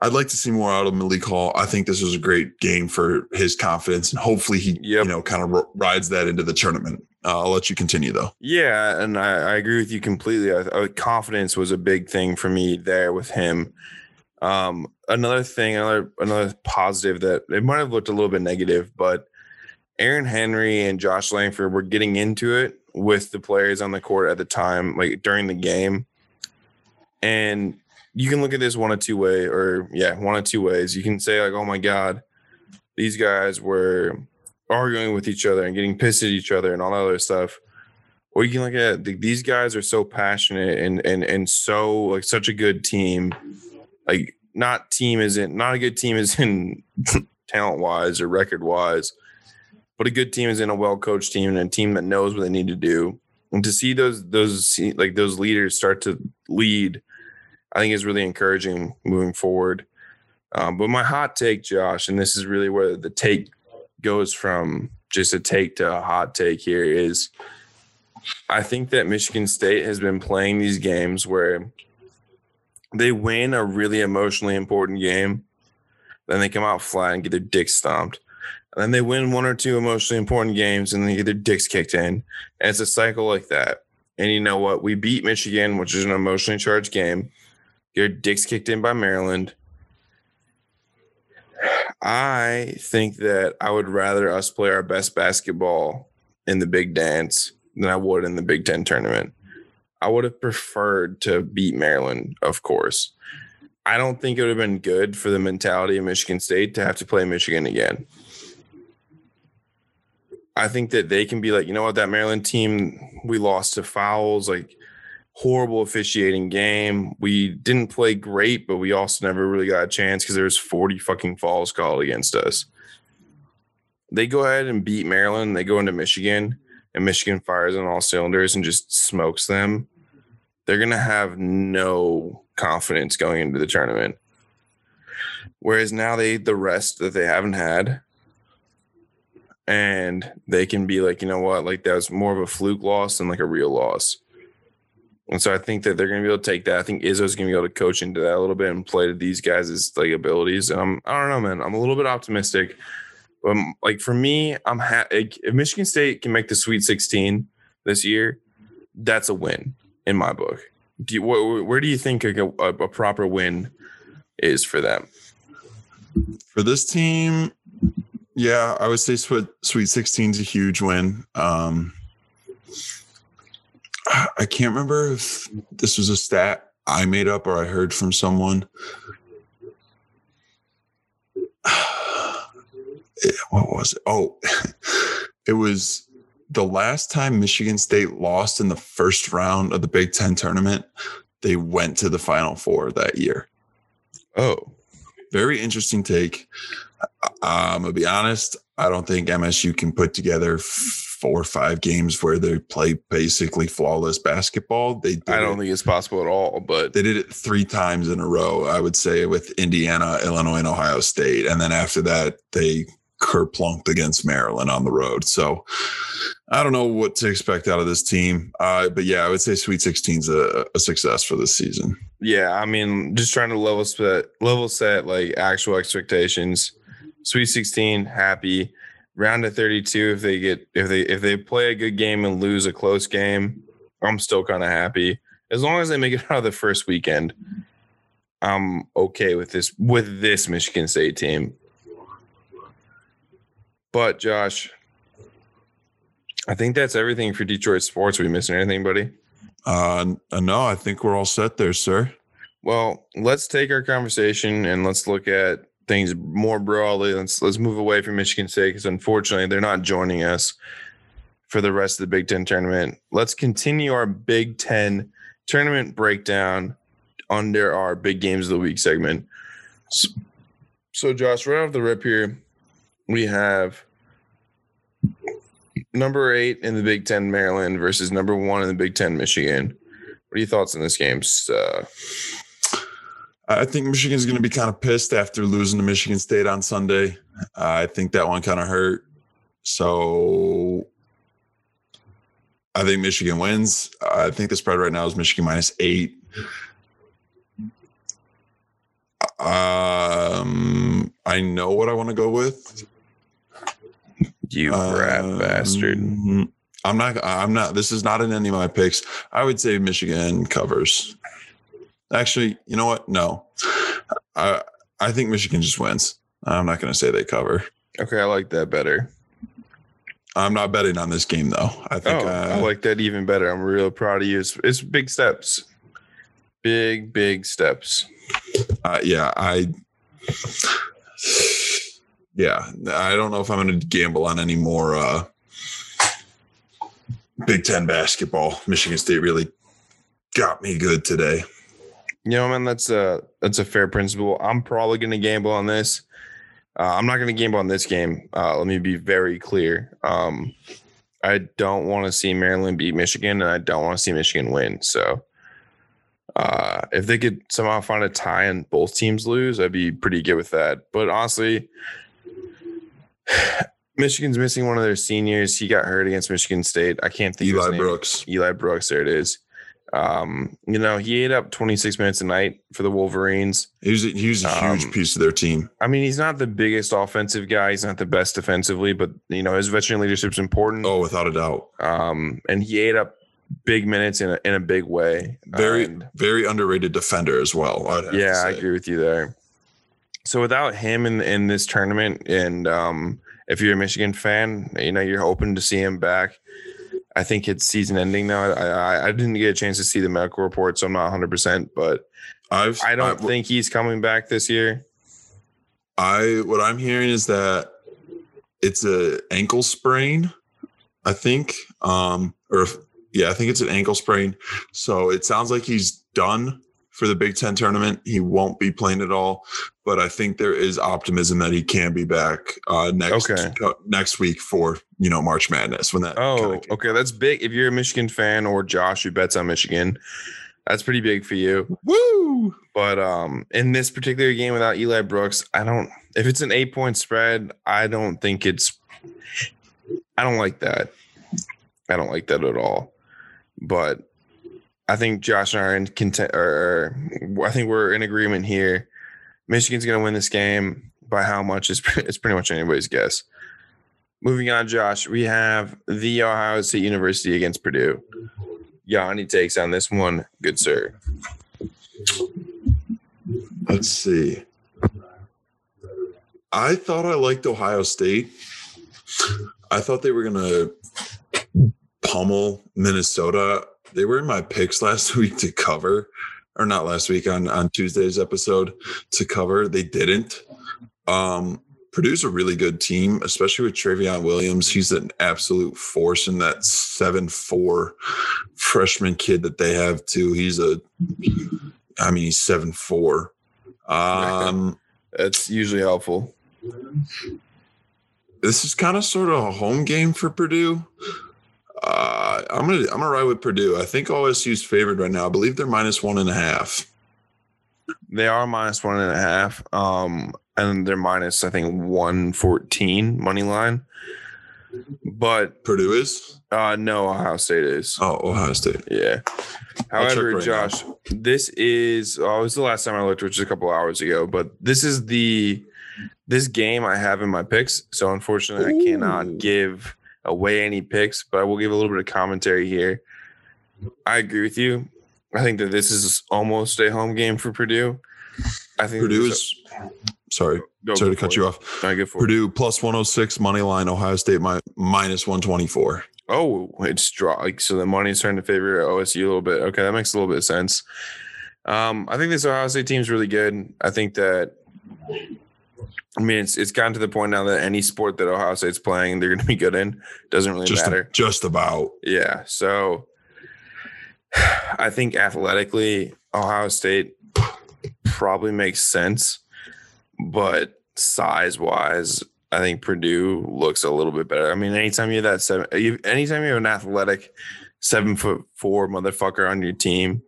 I'd like to see more out of Malik Hall. I think this was a great game for his confidence, and hopefully he, Yep. you know, kind of r- rides that into the tournament. Uh, I'll let you continue though. Yeah, and I, I agree with you completely. I, I, confidence was a big thing for me there with him. Um, another thing, another another positive that it might have looked a little bit negative, but Aaron Henry and Josh Langford were getting into it with the players on the court at the time, like during the game. And you can look at this one of two way, or yeah, one of two ways. You can say like, "Oh my God, these guys were arguing with each other and getting pissed at each other and all that other stuff." Or you can look at the, these guys are so passionate and and and so like such a good team. Like not team isn't not a good team is in talent wise or record wise, but a good team is in a well coached team and a team that knows what they need to do. And to see those those like those leaders start to lead, I think is really encouraging moving forward. Um, but my hot take, Josh, and this is really where the take goes from just a take to a hot take here is I think that Michigan State has been playing these games where they win a really emotionally important game, then they come out flat and get their dick stomped. And then they win one or two emotionally important games and they get their dicks kicked in. And it's a cycle like that. And you know what? We beat Michigan, which is an emotionally charged game. Get our dicks kicked in by Maryland. I think that I would rather us play our best basketball in the big dance than I would in the Big Ten tournament. I would have preferred to beat Maryland, of course. I don't think it would have been good for the mentality of Michigan State to have to play Michigan again. I think that they can be like, you know what, that Maryland team, we lost to fouls, like horrible officiating game. We didn't play great, but we also never really got a chance because there was 40 fucking falls called against us. They go ahead and beat Maryland. They go into Michigan, and Michigan fires on all cylinders and just smokes them. They're gonna have no confidence going into the tournament. Whereas now they the rest that they haven't had, and they can be like, you know what, like that was more of a fluke loss than like a real loss. And so I think that they're going to be able to take that. I think Izzo's going to be able to coach into that a little bit and play to these guys' like abilities. And I'm, I don't know, man. I'm a little bit optimistic. But um, like for me, I'm ha- if Michigan State can make the Sweet 16 this year, that's a win in my book. Do you, wh- where do you think a, a, a proper win is for them? For this team, yeah, I would say Sweet, Sweet 16 is a huge win. Um, I can't remember if this was a stat I made up or I heard from someone. What was it? Oh, it was the last time Michigan State lost in the first round of the Big Ten tournament. They went to the Final Four that year. Oh, very interesting take. I'm gonna be honest. I don't think MSU can put together four or five games where they play basically flawless basketball. They I don't it, think it's possible at all, but they did it three times in a row. I would say with Indiana, Illinois, and Ohio State, and then after that they kerplunked against Maryland on the road. So I don't know what to expect out of this team. Uh, but yeah, I would say Sweet 16 is a, a, success for this season. Yeah, I mean, just trying to level set, level set like actual expectations. Sweet 16, happy. Round of 32, if they get if they if they play a good game and lose a close game, I'm still kind of happy. As long as they make it out of the first weekend, I'm okay with this with this Michigan State team. But Josh, I think that's everything for Detroit sports. Are we missing anything, buddy? Uh, no, I think we're all set there, sir. Well, let's take our conversation and let's look at things more broadly. Let's let's move away from Michigan State because unfortunately they're not joining us for the rest of the Big Ten tournament. Let's continue our Big Ten tournament breakdown under our big games of the week segment. So, so Josh, right off the rip here, we have number eight in the Big Ten, Maryland versus number one in the Big Ten, Michigan. What are your thoughts on this game? Uh, I think Michigan's going to be kind of pissed after losing to Michigan State on Sunday. Uh, I think that one kind of hurt. So I think Michigan wins. I think the spread right now is Michigan minus eight. Um, I know what I want to go with. You rat um, bastard. I'm not. I'm not. This is not in any of my picks. I would say Michigan covers. Actually, you know what? No, I I think Michigan just wins. I'm not going to say they cover. Okay, I like that better. I'm not betting on this game though. I think oh, uh, I like that even better. I'm real proud of you. It's, it's big steps, big big steps. Uh, yeah, I yeah, I don't know if I'm going to gamble on any more uh, Big Ten basketball. Michigan State really got me good today. You know, man, that's a that's a fair principle. I'm probably going to gamble on this. Uh, I'm not going to gamble on this game. Uh, let me be very clear. Um, I don't want to see Maryland beat Michigan, and I don't want to see Michigan win. So, uh, if they could somehow find a tie and both teams lose, I'd be pretty good with that. But honestly, Michigan's missing one of their seniors. He got hurt against Michigan State. I can't think Eli Brooks. Eli Brooks. There it is. Um, you know, he ate up 26 minutes a night for the Wolverines. He was a, he was a huge um, piece of their team. I mean, he's not the biggest offensive guy. He's not the best defensively, but you know, his veteran leadership is important. Oh, without a doubt. Um, and he ate up big minutes in a, in a big way. Very, and, very underrated defender as well. yeah, I agree with you there. So without him in in this tournament, and um, if you're a Michigan fan, you know you're hoping to see him back. I think it's season ending now. I, I, I didn't get a chance to see the medical report, so I'm not 100. percent But I've I don't I, think he's coming back this year. I what I'm hearing is that it's a ankle sprain. I think, um, or if, yeah, I think it's an ankle sprain. So it sounds like he's done for the Big Ten tournament. He won't be playing at all, but I think there is optimism that he can be back uh, next Okay. uh, next week for you know March Madness when that. Oh, okay, that's big. If you're a Michigan fan or Josh who bets on Michigan, that's pretty big for you. woo! But um, in this particular game without Eli Brooks, I don't. If it's an eight point spread, I don't think it's. I don't like that. I don't like that at all. But I think Josh and I are in content. Or, I think we're in agreement here. Michigan's going to win this game by how much is it's pretty much anybody's guess. Moving on, Josh, we have the Ohio State University against Purdue. Yanni takes on this one. Good sir. Let's see. I thought I liked Ohio State. I thought they were gonna pummel Minnesota. They were in my picks last week to cover, or not last week on on Tuesday's episode to cover. They didn't. Um, Purdue's a really good team, especially with Trevion Williams. He's an absolute force in that seven four freshman kid that they have too. He's a, I mean, he's seven four. Um, That's usually helpful. this is kind of sort of a home game for Purdue. Uh, I'm gonna I'm gonna ride with Purdue. I think OSU's favored right now. I believe they're minus one and a half. They are minus one and a half. Um, and they're minus, I think, one fourteen money line. But Purdue is. uh no, Ohio State is. Oh, Ohio State. Yeah. However, right now. Josh, this is oh, it was the last time I looked, which is a couple hours ago. But this is the this game I have in my picks. So unfortunately, I cannot give away any picks, but I will give a little bit of commentary here. I agree with you. I think that this is almost a home game for Purdue. I think Purdue is. Sorry, Go sorry to cut it. you off. I get it. Purdue plus 106 money line. Ohio State mi- minus 124. Oh, it's draw. Like so, the money is starting to favor OSU a little bit. Okay, that makes a little bit of sense. Um, I think this Ohio State team is really good. I think that. I mean, it's it's gotten to the point now that any sport that Ohio State's playing, they're going to be good in. Doesn't really Just matter. just about. Yeah. So I think athletically, Ohio State probably makes sense, but size wise, I think Purdue looks a little bit better. I mean, anytime you have that seven, you- anytime you have an athletic seven foot four motherfucker on your team,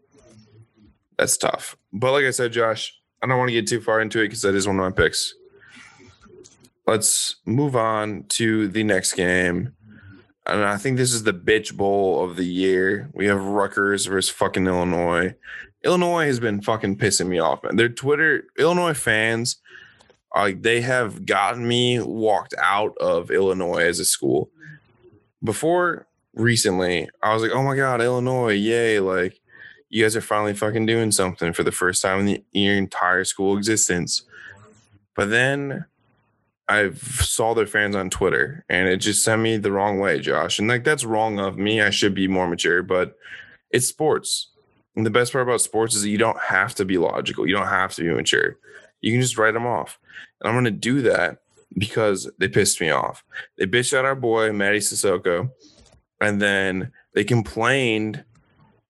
that's tough. But like I said, Josh, I don't want to get too far into it because that is one of my picks. Let's move on to the next game. And I think this is the bitch bowl of the year. We have Rutgers versus fucking Illinois. Illinois has been fucking pissing me off, man. Their Twitter, Illinois fans, like they have gotten me walked out of Illinois as a school. Before recently, I was like, oh my God, Illinois, yay. Like, you guys are finally fucking doing something for the first time in, the, in your entire school existence. But then I saw their fans on Twitter and it just sent me the wrong way, Josh. And like that's wrong of me. I should be more mature, but it's sports. And the best part about sports is that you don't have to be logical. You don't have to be mature. You can just write them off. And I'm going to do that because they pissed me off. They bitched out our boy, Mady Sissoko. And then they complained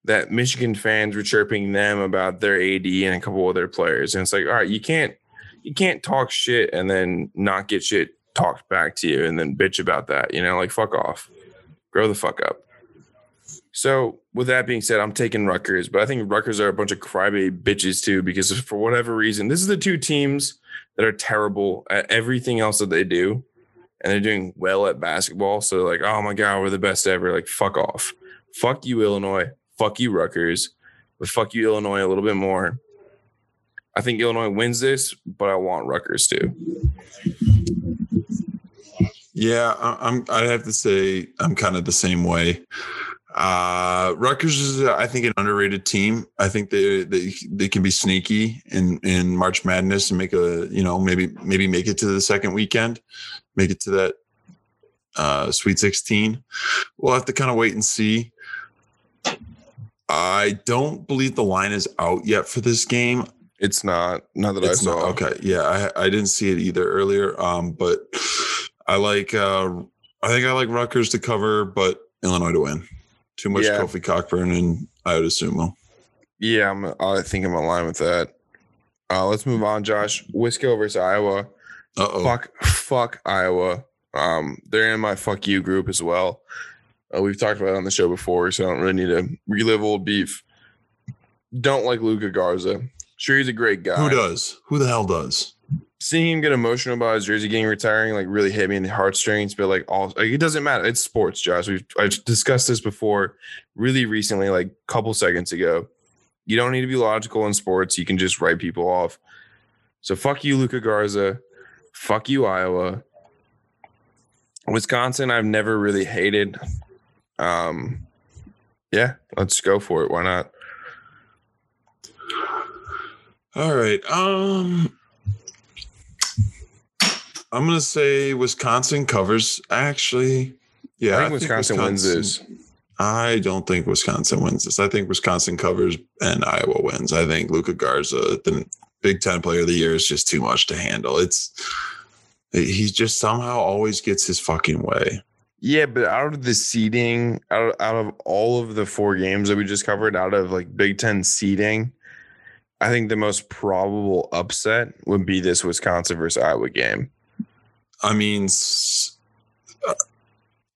that Michigan fans were chirping them about their AD and a couple of their players. And it's like, all right, you can't you can't talk shit and then not get shit talked back to you and then bitch about that. You know, like fuck off. Grow the fuck up. So with that being said, I'm taking Rutgers, but I think Rutgers are a bunch of crybaby bitches too, because for whatever reason, this is the two teams that are terrible at everything else that they do. And they're doing well at basketball. So like, oh my God, we're the best ever. Like, fuck off. Fuck you, Illinois. Fuck you, Rutgers. But fuck you, Illinois, a little bit more. I think Illinois wins this, but I want Rutgers to. Yeah, I'm. I have to say I'm kind of the same way. Uh, Rutgers is, uh, I think, an underrated team. I think they they they can be sneaky in in March Madness and make a you know maybe maybe make it to the second weekend, make it to that uh, Sweet Sixteen. We'll have to kind of wait and see. I don't believe the line is out yet for this game. It's not. Not that It's I saw. not okay. Yeah, I I didn't see it either earlier. Um, but I like. uh I think I like Rutgers to cover, but Illinois to win. Too much Yeah. Kofi Cockburn and Ayo Dosunmu. Yeah, I'm, I think I'm aligned with that. Uh, let's move on, Josh. Wisco versus Iowa. Uh oh. Fuck, fuck Iowa. Um, they're in my fuck you group as well. Uh, we've talked about it on the show before, so I don't really need to relive old beef. Don't like Luka Garza. Sure, he's a great guy. Who does? Who the hell does? Seeing him get emotional about his jersey getting retiring, like really hit me in the heartstrings. But like, all like, it doesn't matter. It's sports, Josh. We've I've discussed this before, really recently, like a couple seconds ago. You don't need to be logical in sports. You can just write people off. So fuck you, Luka Garza. Fuck you, Iowa. Wisconsin, I've never really hated. Um, yeah, let's go for it. Why not? All right. Um I'm gonna say Wisconsin covers. Actually, yeah, I think Wisconsin, wins this. I don't think Wisconsin wins this. I think Wisconsin covers and Iowa wins. I think Luka Garza, the Big Ten Player of the Year, is just too much to handle. It's he just somehow always gets his fucking way. Yeah, but out of the seeding, out of, out of all of the four games that we just covered, out of like Big Ten seeding, I think the most probable upset would be this Wisconsin versus Iowa game. I mean, uh,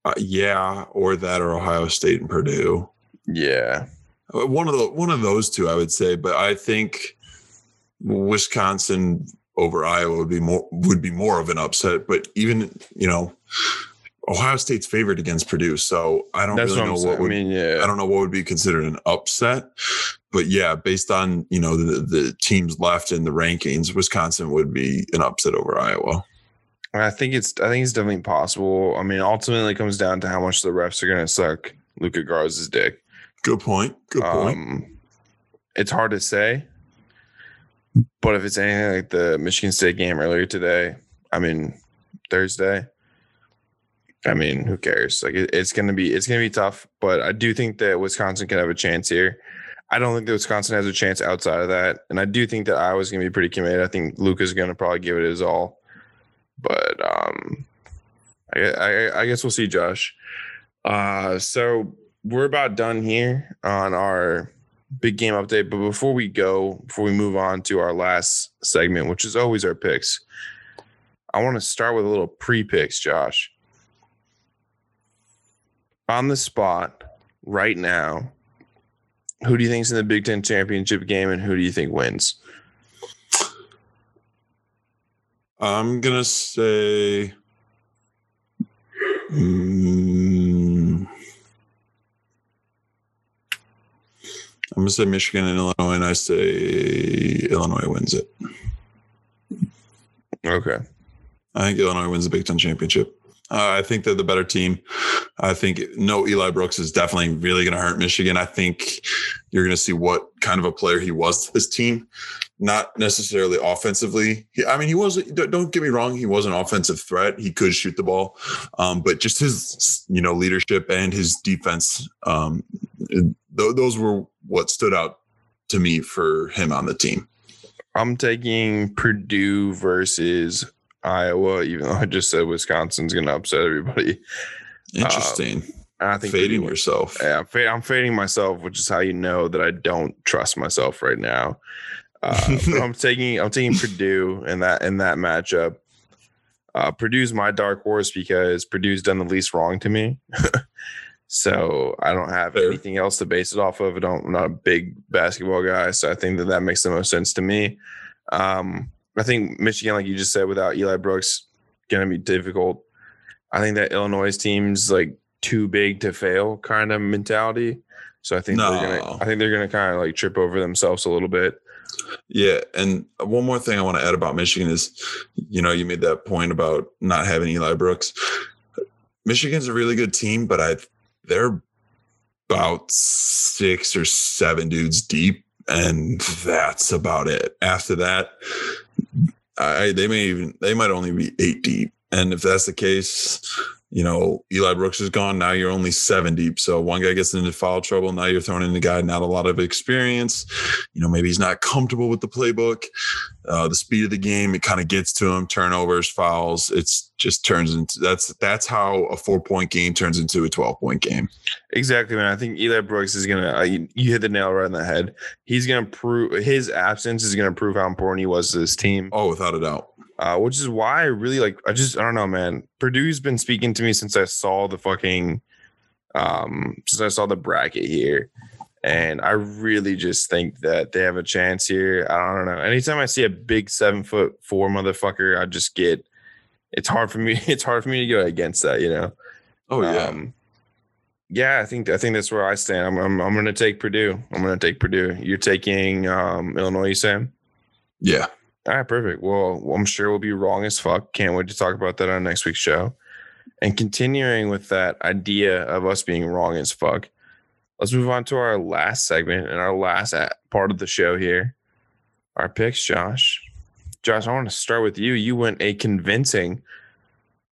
uh, yeah, or that, or Ohio State and Purdue. Yeah, Uh, One of the one of those two, I would say. But I think Wisconsin over Iowa would be more would be more of an upset. But even you know, Ohio State's favored against Purdue, so I don't that's really what know what saying. I mean, yeah, I don't know what would be considered an upset. But yeah, based on you know the, the teams left in the rankings, Wisconsin would be an upset over Iowa. I think it's I think it's definitely possible. I mean, ultimately, it comes down to how much the refs are going to suck Luka Garza's dick. Good point. Good point. Um, it's hard to say, but if it's anything like the Michigan State game earlier today, I mean Thursday, I mean who cares? Like it, it's gonna be it's gonna be tough, but I do think that Wisconsin can have a chance here. I don't think that Wisconsin has a chance outside of that, and I do think that Iowa's gonna be pretty committed. I think Luka's gonna probably give it his all, but um, I, I, I guess we'll see, Josh. Uh, so we're about done here on our big game update. But before we go, before we move on to our last segment, which is always our picks, I want to start with a little pre picks, Josh. On the spot right now, who do you think's in the Big Ten championship game and who do you think wins? I'm gonna say. Mm, I'm gonna say Michigan and Illinois, and I say Illinois wins it. Okay. I think Illinois wins the Big Ten championship. Uh, I think they're the better team. I think no Eli Brooks is definitely really going to hurt Michigan. I think you're going to see what kind of a player he was to this team, not necessarily offensively. He, I mean, he was. don't- get me wrong, he was an offensive threat. He could shoot the ball, um, but just his you know leadership and his defense. Um, th- those were what stood out to me for him on the team. I'm taking Purdue versus Iowa, even though I just said Wisconsin's going to upset everybody. Interesting. I think Fading Purdue- yourself. Yeah, I'm fading myself, which is how you know that I don't trust myself right now. Uh, I'm taking I'm taking Purdue in that in that matchup. Uh, Purdue's my dark horse because Purdue's done the least wrong to me. so I don't have Fair. anything else to base it off of. I don't, I'm not a big basketball guy, so I think that that makes the most sense to me. Um, I think Michigan, like you just said, without Eli Brooks, going to be difficult. I think that Illinois team's like too big to fail kind of mentality. So I think they're gonna I think they're gonna kind of like trip over themselves a little bit. Yeah, and one more thing I want to add about Michigan is, you know, you made that point about not having Eli Brooks. Michigan's a really good team, but I they're about six or seven dudes deep, and that's about it. After that, I they may even they might only be eight deep. And if that's the case, you know, Eli Brooks is gone. Now you're only seven deep. So one guy gets into foul trouble. Now you're throwing in a guy not a lot of experience. You know, maybe he's not comfortable with the playbook, uh, the speed of the game. It kind of gets to him. Turnovers, fouls. It's just turns into that's that's how a four point game turns into a twelve point game. Exactly, man. I think Eli Brooks is gonna. Uh, you, you hit the nail right on the head. He's gonna prove his absence is gonna prove how important he was to this team. Oh, without a doubt uh, which is why I really like. I just I don't know, man. Purdue's been speaking to me since I saw the fucking, um, since I saw the bracket here, and I really just think that they have a chance here. I don't know. Anytime I see a big seven foot four motherfucker, I just get. It's hard for me. It's hard for me to go against that, you know. Oh yeah. Um, yeah, I think I think that's where I stand. I'm I'm, I'm going to take Purdue. I'm going to take Purdue. You're taking um, Illinois, Sam. Yeah. All right, perfect. Well, I'm sure we'll be wrong as fuck. Can't wait to talk about that on next week's show. And continuing with that idea of us being wrong as fuck, let's move on to our last segment and our last part of the show here. Our picks, Josh. Josh, I want to start with you. You went a convincing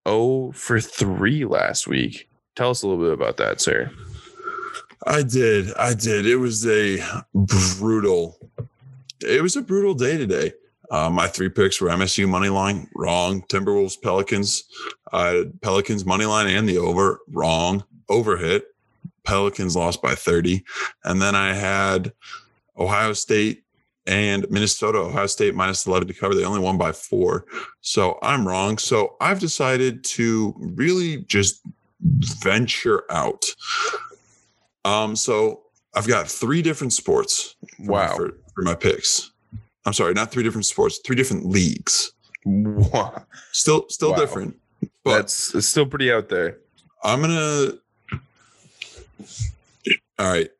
0 for 3 last week. Tell us a little bit about that, sir. I did. I did. It was a brutal, it was a brutal day today. Uh, my three picks were MSU money line, wrong. Timberwolves, Pelicans, uh, Pelicans money line and the over, wrong. Over hit. Pelicans lost by 30. And then I had Ohio State and Minnesota, Ohio State minus 11 to cover. They only won by four. So I'm wrong. So I've decided to really just venture out. Um, so I've got three different sports. Wow. For, for my picks. I'm sorry, not three different sports, three different leagues. Wow. Still, still wow. different. But That's it's still pretty out there. I'm gonna. All right.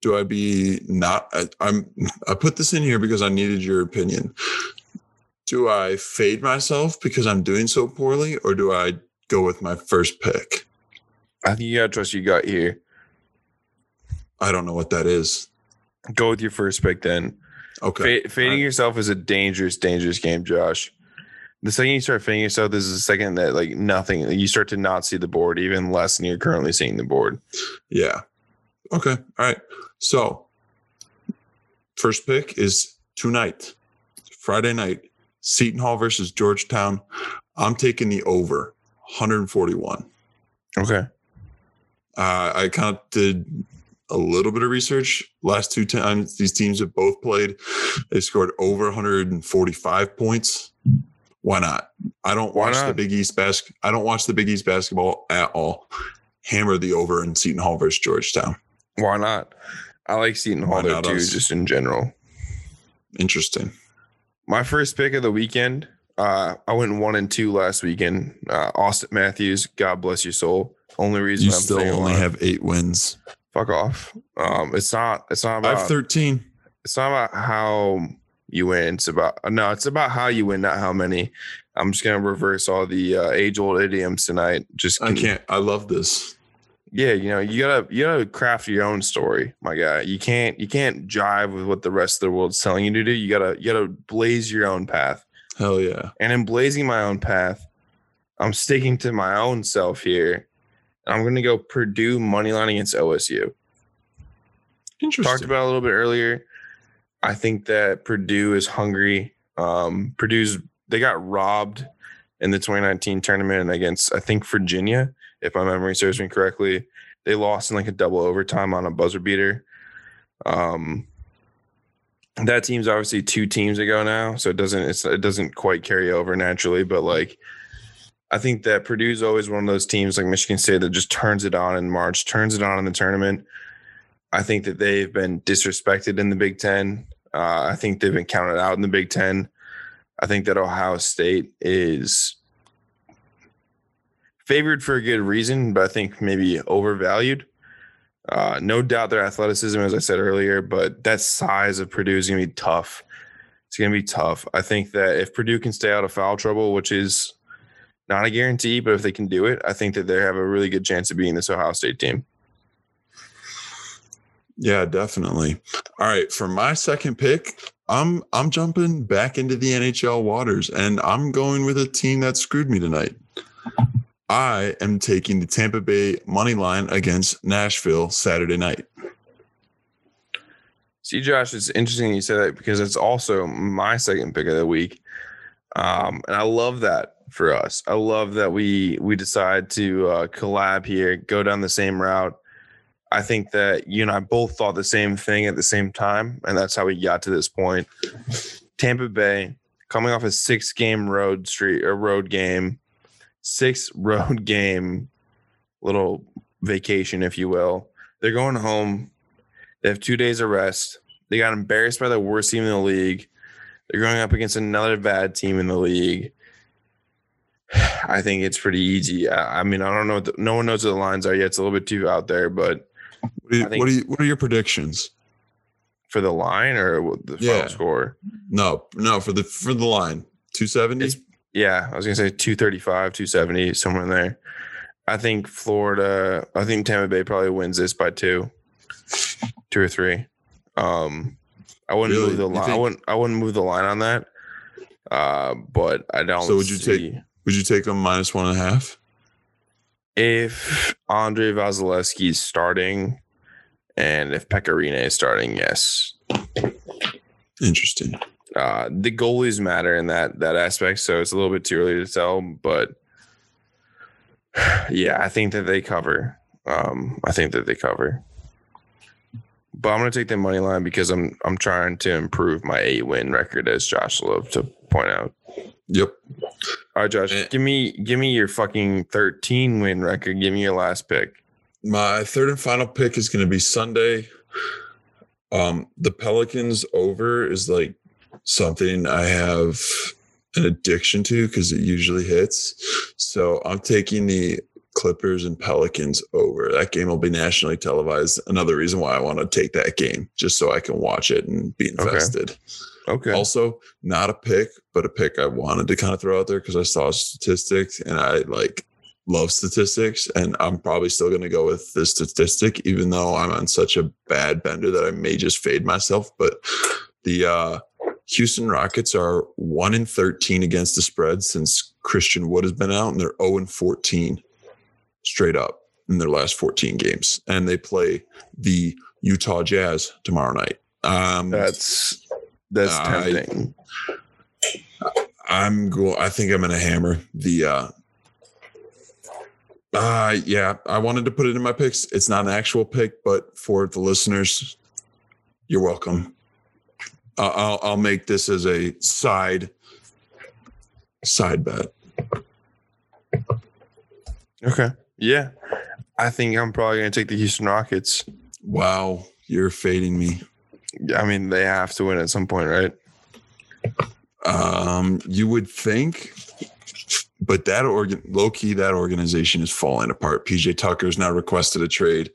Do I be not? I, I'm. I put this in here because I needed your opinion. Do I fade myself because I'm doing so poorly, or do I go with my first pick? I think you gotta trust you got here. I don't know what that is. Go with your first pick then. Okay. Fading right. yourself is a dangerous, dangerous game, Josh. The second you start fading yourself, this is the second that like nothing, you start to not see the board even less than you're currently seeing the board. Yeah. Okay. All right. So, first pick is tonight, Friday night, Seton Hall versus Georgetown. I'm taking the over 141. Okay. Uh, I kind of did a little bit of research. Last two times these teams have both played, they scored over 145 points. Why not? I don't watch the Big East bas- I don't watch the Big East basketball at all. Hammer the over in Seton Hall versus Georgetown. Why not? I like Seton Hall there too, us? just in general. Interesting. My first pick of the weekend. Uh, I went one and two last weekend. Uh, Auston Matthews, God bless your soul. Only reason you I'm still only have eight wins fuck off. Um, it's not. It's not about. I have thirteen. It's not about how you win. It's about no. It's about how you win, not how many. I'm just gonna reverse all the uh, age old idioms tonight. Just can, I can't. I love this. Yeah, you know, you gotta you gotta craft your own story, my guy. You can't you can't jive with what the rest of the world's telling you to do. You gotta you gotta blaze your own path. Hell yeah! And in blazing my own path, I'm sticking to my own self here I'm going to go Purdue money line against OSU. Interesting. Talked about a little bit earlier. I think that Purdue is hungry. Um, Purdue's they got robbed in the 2019 tournament against I think Virginia, if my memory serves me correctly. They lost in like a double overtime on a buzzer beater. Um, that team's obviously two teams ago now, so it doesn't it doesn't quite carry over naturally, but like I think that Purdue's always one of those teams like Michigan State that just turns it on in March, turns it on in the tournament. I think that they've been disrespected in the Big Ten. Uh, I think they've been counted out in the Big Ten. I think that Ohio State is favored for a good reason, but I think maybe overvalued. Uh, no doubt their athleticism, as I said earlier, but that size of Purdue is going to be tough. It's going to be tough. I think that if Purdue can stay out of foul trouble, which is not a guarantee, but if they can do it, I think that they have a really good chance of being this Ohio State team. Yeah, definitely. All right, for my second pick, I'm I'm jumping back into the NHL waters and I'm going with a team that screwed me tonight. I am taking the Tampa Bay money line against Nashville Saturday night. See, Josh, it's interesting you say that because it's also my second pick of the week, um, and I love that for us. I love that we we decide to uh, collab here, go down the same route. I think that you and I both thought the same thing at the same time, and that's how we got to this point. Tampa Bay coming off a six game road street or road game, six road game little vacation, if you will. They're going home. They have two days of rest. They got embarrassed by the worst team in the league. They're going up against another bad team in the league. I think it's pretty easy. I, I mean, I don't know. The, no one knows what the lines are yet. It's a little bit too out there, but what are, you, what are, you, what are your predictions for the line or the Yeah. final score? No, no, for the for the line. 270? Yeah, I was gonna say 235, 270, somewhere in there. I think Florida, I think Tampa Bay probably wins this by two, two or three. Um, I wouldn't Really? move the line. I wouldn't. I wouldn't move the line on that. Uh, but I don't. So would you take- see- Would you take them minus one and a half? if Andrei Vasilevskiy is starting, and if Pecorine is starting? Yes. Interesting. Uh, the goalies matter in that that aspect, so it's a little bit too early to tell. But yeah, I think that they cover. Um, I think that they cover. But I'm gonna take the money line because I'm I'm trying to improve my eight win record, as Josh loved to point out. Yep. All right, Josh, Eh. give me give me your fucking 13 win record. Give me your last pick. My third and final pick is going to be Sunday. Um, the Pelicans over is like something I have an addiction to because it usually hits. So I'm taking the Clippers and Pelicans over. That game will be nationally televised. Another reason why I want to take that game, just so I can watch it and be invested. Okay. Also, not a pick, but a pick I wanted to kind of throw out there because I saw statistics and I like love statistics. And I'm probably still going to go with the statistic, even though I'm on such a bad bender that I may just fade myself. But the uh, Houston Rockets are 1 in 13 against the spread since Christian Wood has been out, and they're 0 in 14 straight up in their last 14 games. And they play the Utah Jazz tomorrow night. Um, That's that's I- tempting. I'm go. I think I'm gonna hammer the. uh uh yeah, I wanted to put it in my picks. It's not an actual pick, but for the listeners, you're welcome. Uh, I'll I'll make this as a side side bet. Okay. Yeah. I think I'm probably going to take the Houston Rockets. Wow, you're fading me. I mean, they have to win at some point, right? Um, you would think, but that organ low key, that organization is falling apart. PJ Tucker Tucker's now requested a trade.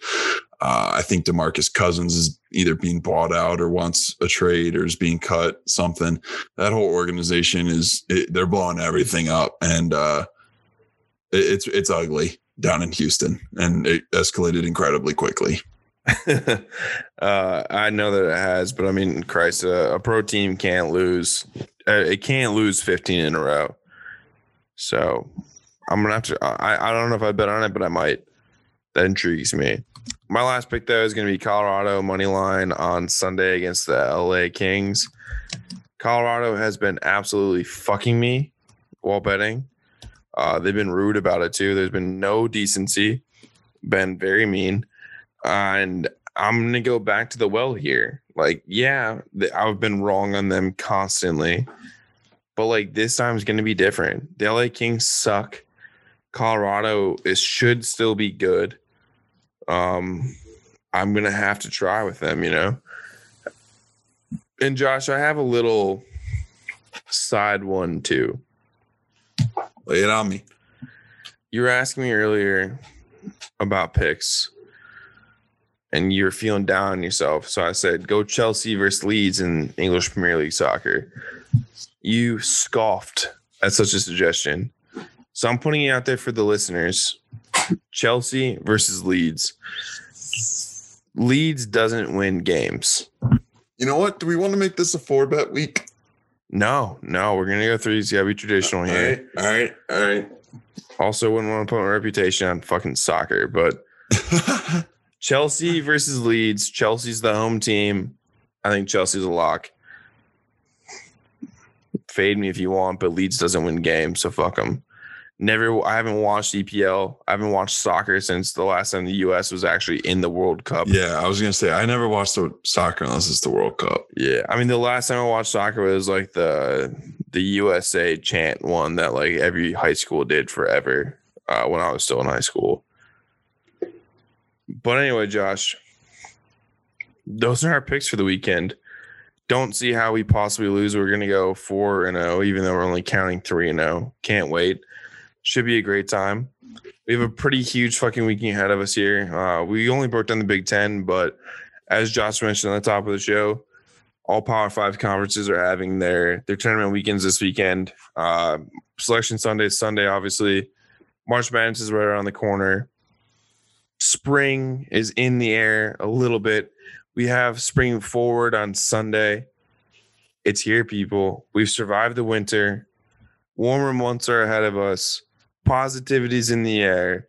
Uh, I think Demarcus Cousins is either being bought out or wants a trade or is being cut. Something that whole organization is it, they're blowing everything up, and uh, it, it's it's ugly down in Houston, and it escalated incredibly quickly. uh, I know that it has, but I mean, Christ, uh, a pro team can't lose. Uh, it can't lose 15 in a row. So I'm gonna have to. I I don't know if I bet on it, but I might. That intrigues me. My last pick though is gonna be Colorado money line on Sunday against the LA Kings. Colorado has been absolutely fucking me while betting. Uh, they've been rude about it too. There's been no decency. Been very mean and I'm gonna go back to the well here. Like, yeah, I've been wrong on them constantly, but like this time is gonna be different. The LA Kings suck. Colorado is should still be good. Um, I'm gonna have to try with them, you know. And Josh, I have a little side one too. Lay it on me. You were asking me earlier about picks, and you're feeling down on yourself. So I said, go Chelsea versus Leeds in English Premier League soccer. You scoffed at such a suggestion. So I'm putting it out there for the listeners Chelsea versus Leeds. Leeds doesn't win games. You know what? Do we want to make this a four bet week? No, no, we're gonna go through. It's gotta be traditional All here. right, all right, all right. Also, wouldn't want to put my reputation on fucking soccer, but Chelsea versus Leeds. Chelsea's the home team. I think Chelsea's a lock. Fade me if you want, but Leeds doesn't win games, so fuck them. Never. I haven't watched EPL. I haven't watched soccer since the last time the U.S. was actually in the World Cup. yeah, I was gonna say I never watched the soccer unless it's the World Cup. Yeah, I mean the last time I watched soccer was like the the USA chant one that like every high school did forever uh, when I was still in high school. But anyway, Josh, those are our picks for the weekend. Don't see how we possibly lose. We're gonna go four and zero, even though we're only counting three and zero. Can't wait. Should be a great time. We have a pretty huge fucking weekend ahead of us here. Uh, we only broke down the Big Ten, but as Josh mentioned on the top of the show, all Power Five conferences are having their their tournament weekends this weekend. Uh, Selection Sunday, Sunday, obviously. March Madness is right around the corner. Spring is in the air a little bit. We have spring forward on Sunday. It's here, people. We've survived the winter. Warmer months are ahead of us. Positivity's in the air.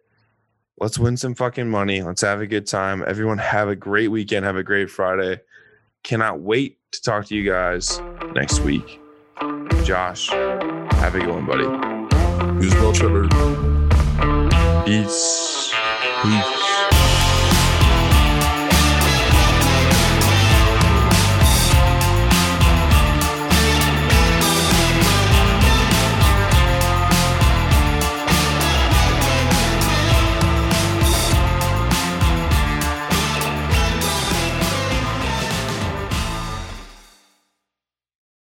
Let's win some fucking money. Let's have a good time. Everyone have a great weekend. Have a great Friday. Cannot wait to talk to you guys next week. Josh, have a good one, buddy. Well, Trevor. Peace. Peace.